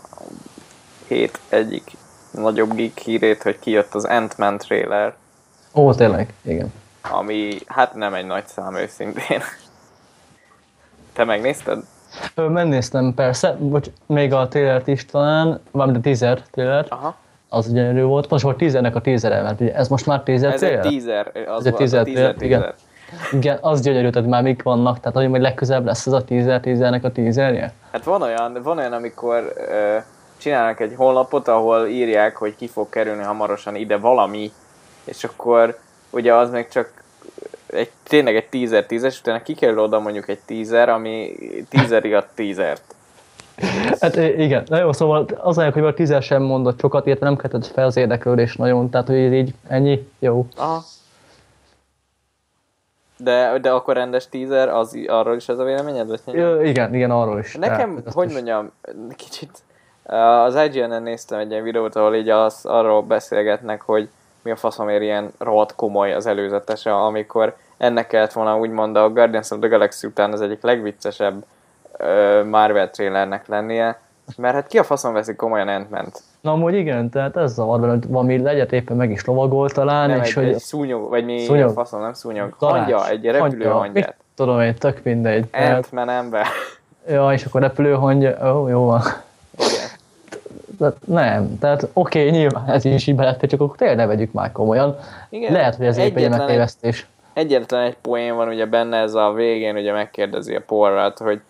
hét egyik nagyobb geek hírét, hogy kijött az Ant-Man trailer, Ó, tényleg, igen. ami hát nem egy nagy szám őszintén. Te megnézted? Ö, Megnéztem persze, vagy még a trailert is talán, valamint a teaser trailert, Aha. Az gyönyörű volt. Most volt tízernek a tízere, mert ugye ez most már tízer Ez egy teaser, az Ez egy teaser teaser, trailer, igen. Igen, az gyönyörű, tehát már mik vannak, tehát hogy majd legközelebb lesz ez a tízer, tízernek a tízerje? Hát van olyan, van olyan amikor ö, csinálnak egy honlapot, ahol írják, hogy ki fog kerülni hamarosan ide valami, és akkor ugye az még csak egy, tényleg egy teaser tízes, utána kikerül oda mondjuk egy teaser, ami teaseri a teasert. Hát igen, na jó, szóval az a hogy a tízer sem mondott sokat, illetve nem keltett fel az érdeklődés nagyon, tehát hogy így ennyi, jó. Aha. De, de akkor rendes teaser, az, arról is ez a véleményed? Vagy? Ö, igen, igen, arról is. Nekem, Tehát, hogy mondjam, kicsit az IGN-en néztem egy ilyen videót, ahol így az, arról beszélgetnek, hogy mi a faszomért ilyen rohadt komoly az előzetese, amikor ennek kellett volna úgymond a Guardians of the Galaxy után az egyik legviccesebb uh, Marvel trailernek lennie, mert hát ki a faszom veszik komolyan ant Na amúgy igen, tehát ez zavar benne, valami legyet éppen meg is lovagol talán, Nem és egy, hogy egy szúnyog, vagy mi Szúnyog. faszom, nem szúnyog, tanács, hangya, egy repülő hangya, hangyát. Tudom én, tök mindegy. Ant-Man ember. ja, és akkor repülő hangja, ó, jó van. Igen. Tehát nem, tehát oké, okay, nyilván ez is így belefér, csak akkor tényleg ne vegyük már komolyan. Igen. Lehet, hogy ez épp egy megtévesztés. egyetlen egy poén van ugye benne, ez a végén ugye megkérdezi a porrát, hogy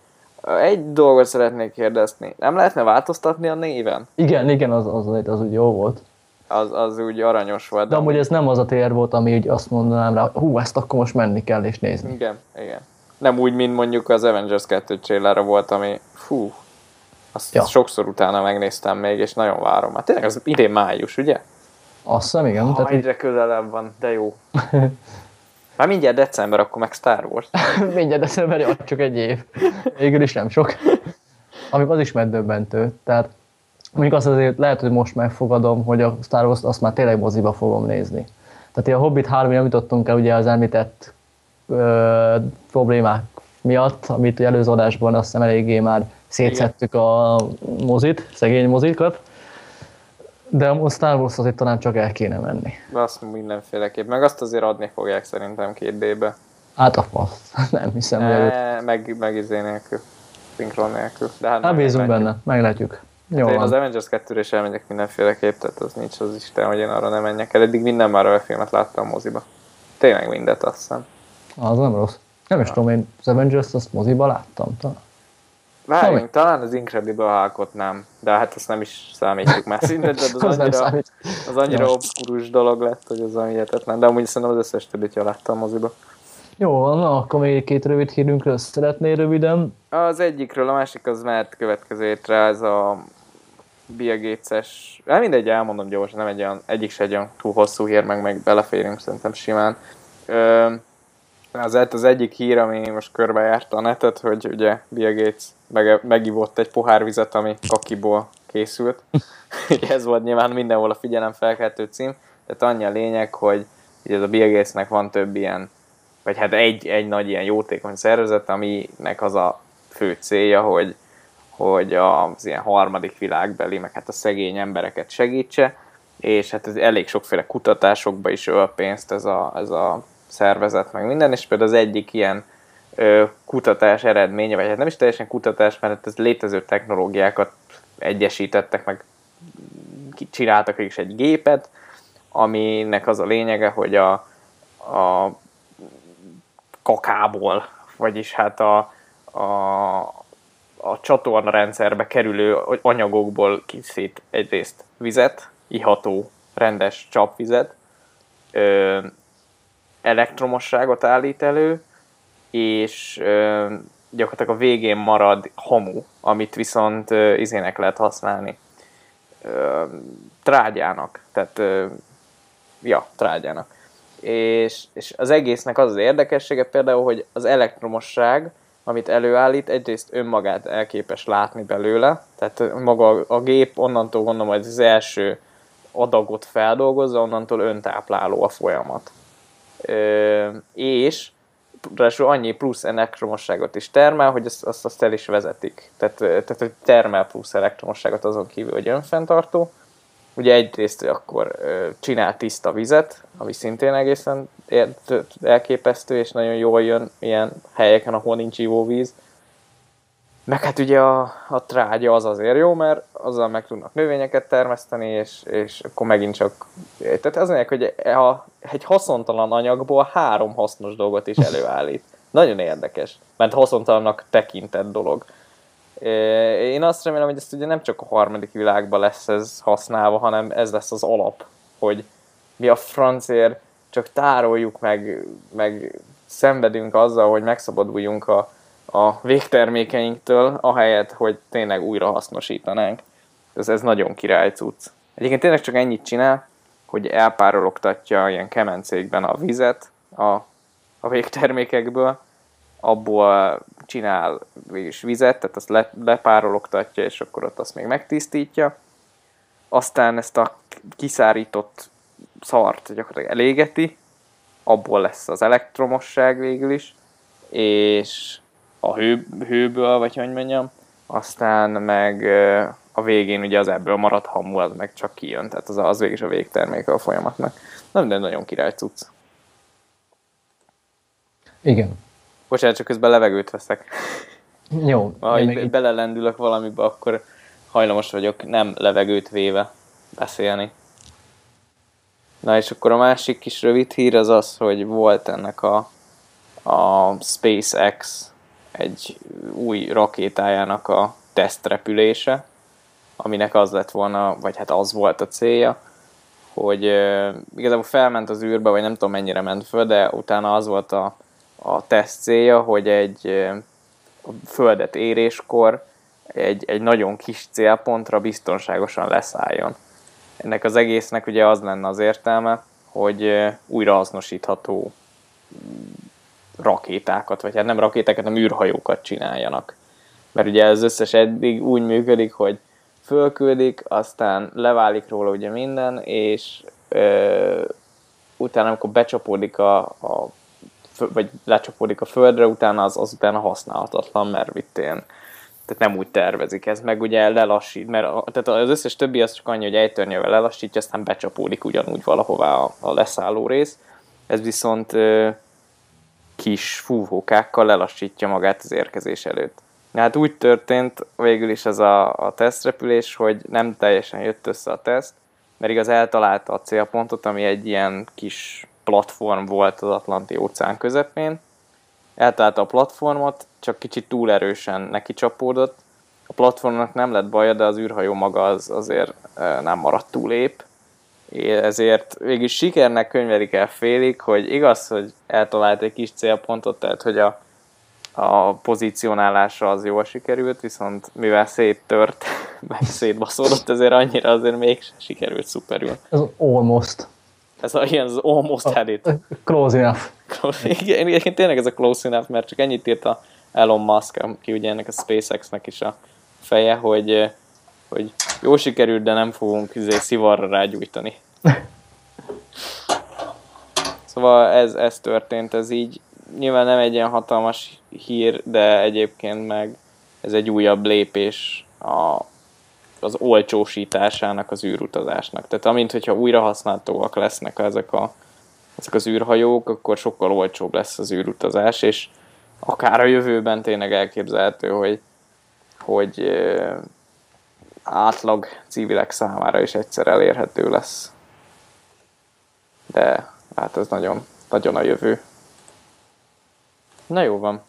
egy dolgot szeretnék kérdezni. Nem lehetne változtatni a néven? Igen, igen, az, az, az, az úgy jó volt. Az, az úgy aranyos volt. De amúgy ez nem az a tér volt, ami úgy azt mondanám rá, hú, ezt akkor most menni kell és nézni. Igen, igen. Nem úgy, mint mondjuk az Avengers 2 trailerre volt, ami fú, azt Ja. sokszor utána megnéztem még, és nagyon várom. Hát tényleg az idén május, ugye? Azt hiszem, igen. Ha Tehát egyre közelebb van, de jó. Már mindjárt december, akkor meg Star Wars. mindjárt december, jó, csak egy év. Végül is nem sok. Amikor az is megdöbbentő. Tehát mondjuk azt azért lehet, hogy most megfogadom, hogy a Star Wars azt már tényleg moziba fogom nézni. Tehát a Hobbit 3 nem jutottunk el ugye az említett ö, problémák miatt, amit ugye előző adásban azt hiszem eléggé már szétszettük a mozit, szegény mozikat. De a Star Wars azért talán csak el kéne menni. De azt mindenféleképp. Meg azt azért adni fogják szerintem két D-be. Hát a fasz. Nem hiszem. Ne, meg, meg izé nélkül. Szinkron nélkül. De hát Hát bízunk benne, meglátjuk. Jó Hát én az. Avengers 2-re is elmegyek mindenféleképp, tehát az nincs az Isten, hogy én arra nem menjek el. Eddig minden Marvel filmet láttam moziba. Tényleg mindet, azt hiszem. Az nem rossz. Nem is tudom, én az Avengers azt moziba láttam. Talán. Várjunk, talán az Incredible Hulkot nem, de hát azt nem is számítjuk már szinte, de az, Az annyira, az annyira obskurus dolog lett, hogy az olyan hihetetlen, de amúgy szerintem az összes többit jól láttam moziba. Jó na, akkor még két rövid hírünkről szeretnél röviden. Az egyikről, a másik az mehet következő hétre, ez a Bill Gates-es, hát mindegy, elmondom gyorsan, nem egy olyan, egyik se egy olyan túl hosszú hír, meg meg beleférünk szerintem simán. Ö, az, az egyik hír, ami most körbejárta a netet, hogy ugye Bill Gates meg, megivott egy pohár vizet, ami kakiból készült. ez volt nyilván mindenhol a figyelemfelkeltő cím. Tehát annyi a lényeg, hogy ugye ez a Bill Gatesnek van több ilyen, vagy hát egy, egy nagy ilyen jótékony szervezet, aminek az a fő célja, hogy, hogy az ilyen harmadik világbeli, meg hát a szegény embereket segítse, és hát ez elég sokféle kutatásokba is öl pénzt ez a, ez a szervezet, meg minden, és például az egyik ilyen ö, kutatás eredménye, vagy hát nem is teljesen kutatás, mert hát ez létező technológiákat egyesítettek, meg csináltak is egy gépet, aminek az a lényege, hogy a, a kakából, vagyis hát a, a, a csatorna rendszerbe kerülő anyagokból készít egyrészt vizet, iható, rendes csapvizet, elektromosságot állít elő, és gyakorlatilag a végén marad hamu, amit viszont izének lehet használni. Trágyának, tehát ja, trágyának. És, és az egésznek az az érdekessége például, hogy az elektromosság, amit előállít, egyrészt önmagát elképes látni belőle, tehát maga a gép onnantól gondolom, hogy az első adagot feldolgozza, onnantól öntápláló a folyamat. És ráadásul annyi plusz elektromosságot is termel, hogy azt, azt, azt el is vezetik. Tehát, tehát hogy termel plusz elektromosságot azon kívül, hogy önfenntartó. Ugye egyrészt akkor csinál tiszta vizet, ami szintén egészen elképesztő, és nagyon jól jön ilyen helyeken, ahol nincs ivóvíz. Meg hát ugye a, a trágya az azért jó, mert azzal meg tudnak növényeket termeszteni, és, és akkor megint csak... Tehát az mondják, hogy a, egy haszontalan anyagból három hasznos dolgot is előállít. Nagyon érdekes, mert haszontalannak tekintett dolog. Én azt remélem, hogy ezt ugye nem csak a harmadik világban lesz ez használva, hanem ez lesz az alap, hogy mi a francér csak tároljuk meg, meg szenvedünk azzal, hogy megszabaduljunk a, a végtermékeinktől, ahelyett, hogy tényleg újra hasznosítanánk. Ez, ez nagyon király cucc. Egyébként tényleg csak ennyit csinál, hogy elpárologtatja ilyen kemencékben a vizet a, a végtermékekből, abból csinál végülis vizet, tehát azt le, lepárologtatja, és akkor ott azt még megtisztítja. Aztán ezt a kiszárított szart gyakorlatilag elégeti, abból lesz az elektromosság végül is, és a hő, hőből, vagy hogy mondjam, aztán meg a végén ugye az ebből maradt hamu, az meg csak kijön, tehát az, az végig is a végterméke a folyamatnak. Nem, de nagyon király cucc. Igen. Bocsánat, csak közben levegőt veszek. Jó. Ha így belelendülök valamibe, akkor hajlamos vagyok nem levegőt véve beszélni. Na és akkor a másik kis rövid hír az az, hogy volt ennek a, a SpaceX egy új rakétájának a tesztrepülése, aminek az lett volna, vagy hát az volt a célja, hogy uh, igazából felment az űrbe, vagy nem tudom mennyire ment föl, de utána az volt a, a teszt célja, hogy egy uh, a földet éréskor egy, egy nagyon kis célpontra biztonságosan leszálljon. Ennek az egésznek ugye az lenne az értelme, hogy újrahasznosítható rakétákat, vagy hát nem rakétákat, hanem űrhajókat csináljanak. Mert ugye az összes eddig úgy működik, hogy fölküldik, aztán leválik róla ugye minden, és ö, utána, amikor becsapódik a, a vagy lecsapódik a földre, utána az, az utána használhatatlan, mert itt tehát nem úgy tervezik ez, meg ugye lelassít, mert a, tehát az összes többi az csak annyi, hogy ejtörnyővel lelassítja, aztán becsapódik ugyanúgy valahová a, a leszálló rész. Ez viszont ö, kis fúvókákkal lelassítja magát az érkezés előtt. Hát úgy történt végül is ez a, a tesztrepülés, hogy nem teljesen jött össze a teszt, mert igaz eltalálta a célpontot, ami egy ilyen kis platform volt az Atlanti óceán közepén. Eltalálta a platformot, csak kicsit túl erősen neki csapódott. A platformnak nem lett baja, de az űrhajó maga az azért nem maradt túl ép, ezért végül sikernek könyvelik el félig, hogy igaz, hogy eltalált egy kis célpontot, tehát hogy a, a pozícionálása az jól sikerült, viszont mivel széttört, meg szétbaszódott, ezért annyira azért még sikerült szuperül. Ez almost. Ez a, ilyen, az almost had it. Close enough. Close, igen, igen, tényleg ez a close enough, mert csak ennyit írt a Elon Musk, aki ugye ennek a SpaceX-nek is a feje, hogy hogy jó sikerült, de nem fogunk izé, szivarra rágyújtani. Szóval ez, ez történt, ez így nyilván nem egy ilyen hatalmas hír, de egyébként meg ez egy újabb lépés a, az olcsósításának az űrutazásnak. Tehát amint, hogyha újra használhatóak lesznek ezek, a, ezek az űrhajók, akkor sokkal olcsóbb lesz az űrutazás, és akár a jövőben tényleg elképzelhető, hogy, hogy átlag civilek számára is egyszer elérhető lesz. De hát ez nagyon, nagyon a jövő. Na jó van.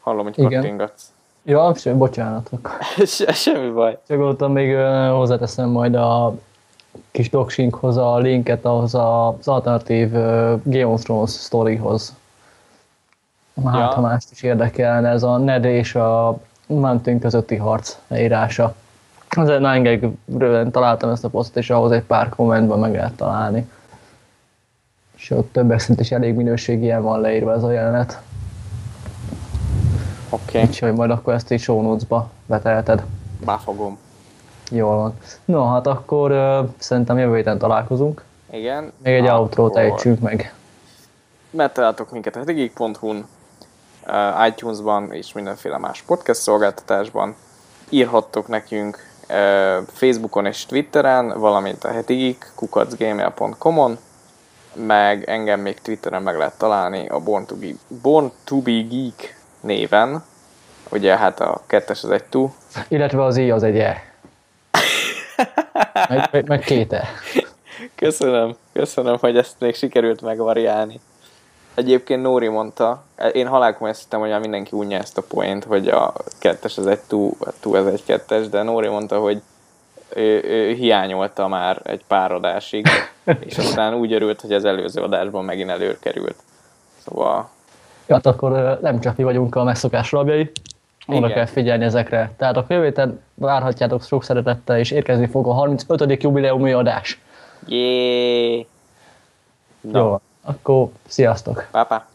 Hallom, hogy Igen. kattingatsz. Ja, sem, bocsánatok. Se, semmi baj. Csak ott még hozzáteszem majd a kis doksinkhoz a linket ahhoz az alternatív Game of Thrones sztorihoz. Hát, Ja. ha mást is érdekelne, ez a Ned és a Mountain közötti harc leírása. Azért nagyon röviden találtam ezt a posztot, és ahhoz egy pár kommentben meg lehet találni. És ott többek szerint is elég minőségien van leírva ez a jelenet. Oké, okay. Úgyhogy majd akkor ezt is show notes-ba betelted. befogom. Jól van. No, hát akkor uh, szerintem jövő héten találkozunk. Igen. Még egy outro-t ejtsünk meg. Megtaláltok minket a hetigig.hu-n, iTunes-ban és mindenféle más podcast szolgáltatásban. Írhattok nekünk uh, Facebookon és Twitteren, valamint a hetigig kukacgmail.com-on. meg engem még Twitteren meg lehet találni a Born to be, Born to be Geek néven. Ugye hát a kettes az egy tú. Illetve az i az egy e. Meg, meg, meg két e. Köszönöm, köszönöm, hogy ezt még sikerült megvariálni. Egyébként Nóri mondta, én halálkom ezt hittem, hogy már mindenki unja ezt a poént, hogy a kettes az egy tú, a tú az egy kettes, de Nóri mondta, hogy ő, ő hiányolta már egy pár adásig, és aztán úgy örült, hogy az előző adásban megint előkerült. Szóval... Hát akkor nem csak mi vagyunk a megszokás rabjai, oda kell figyelni ezekre. Tehát a jövő várhatjátok sok szeretettel, és érkezni fog a 35. jubileumi adás. Jé! Jó, akkor sziasztok! Pápa!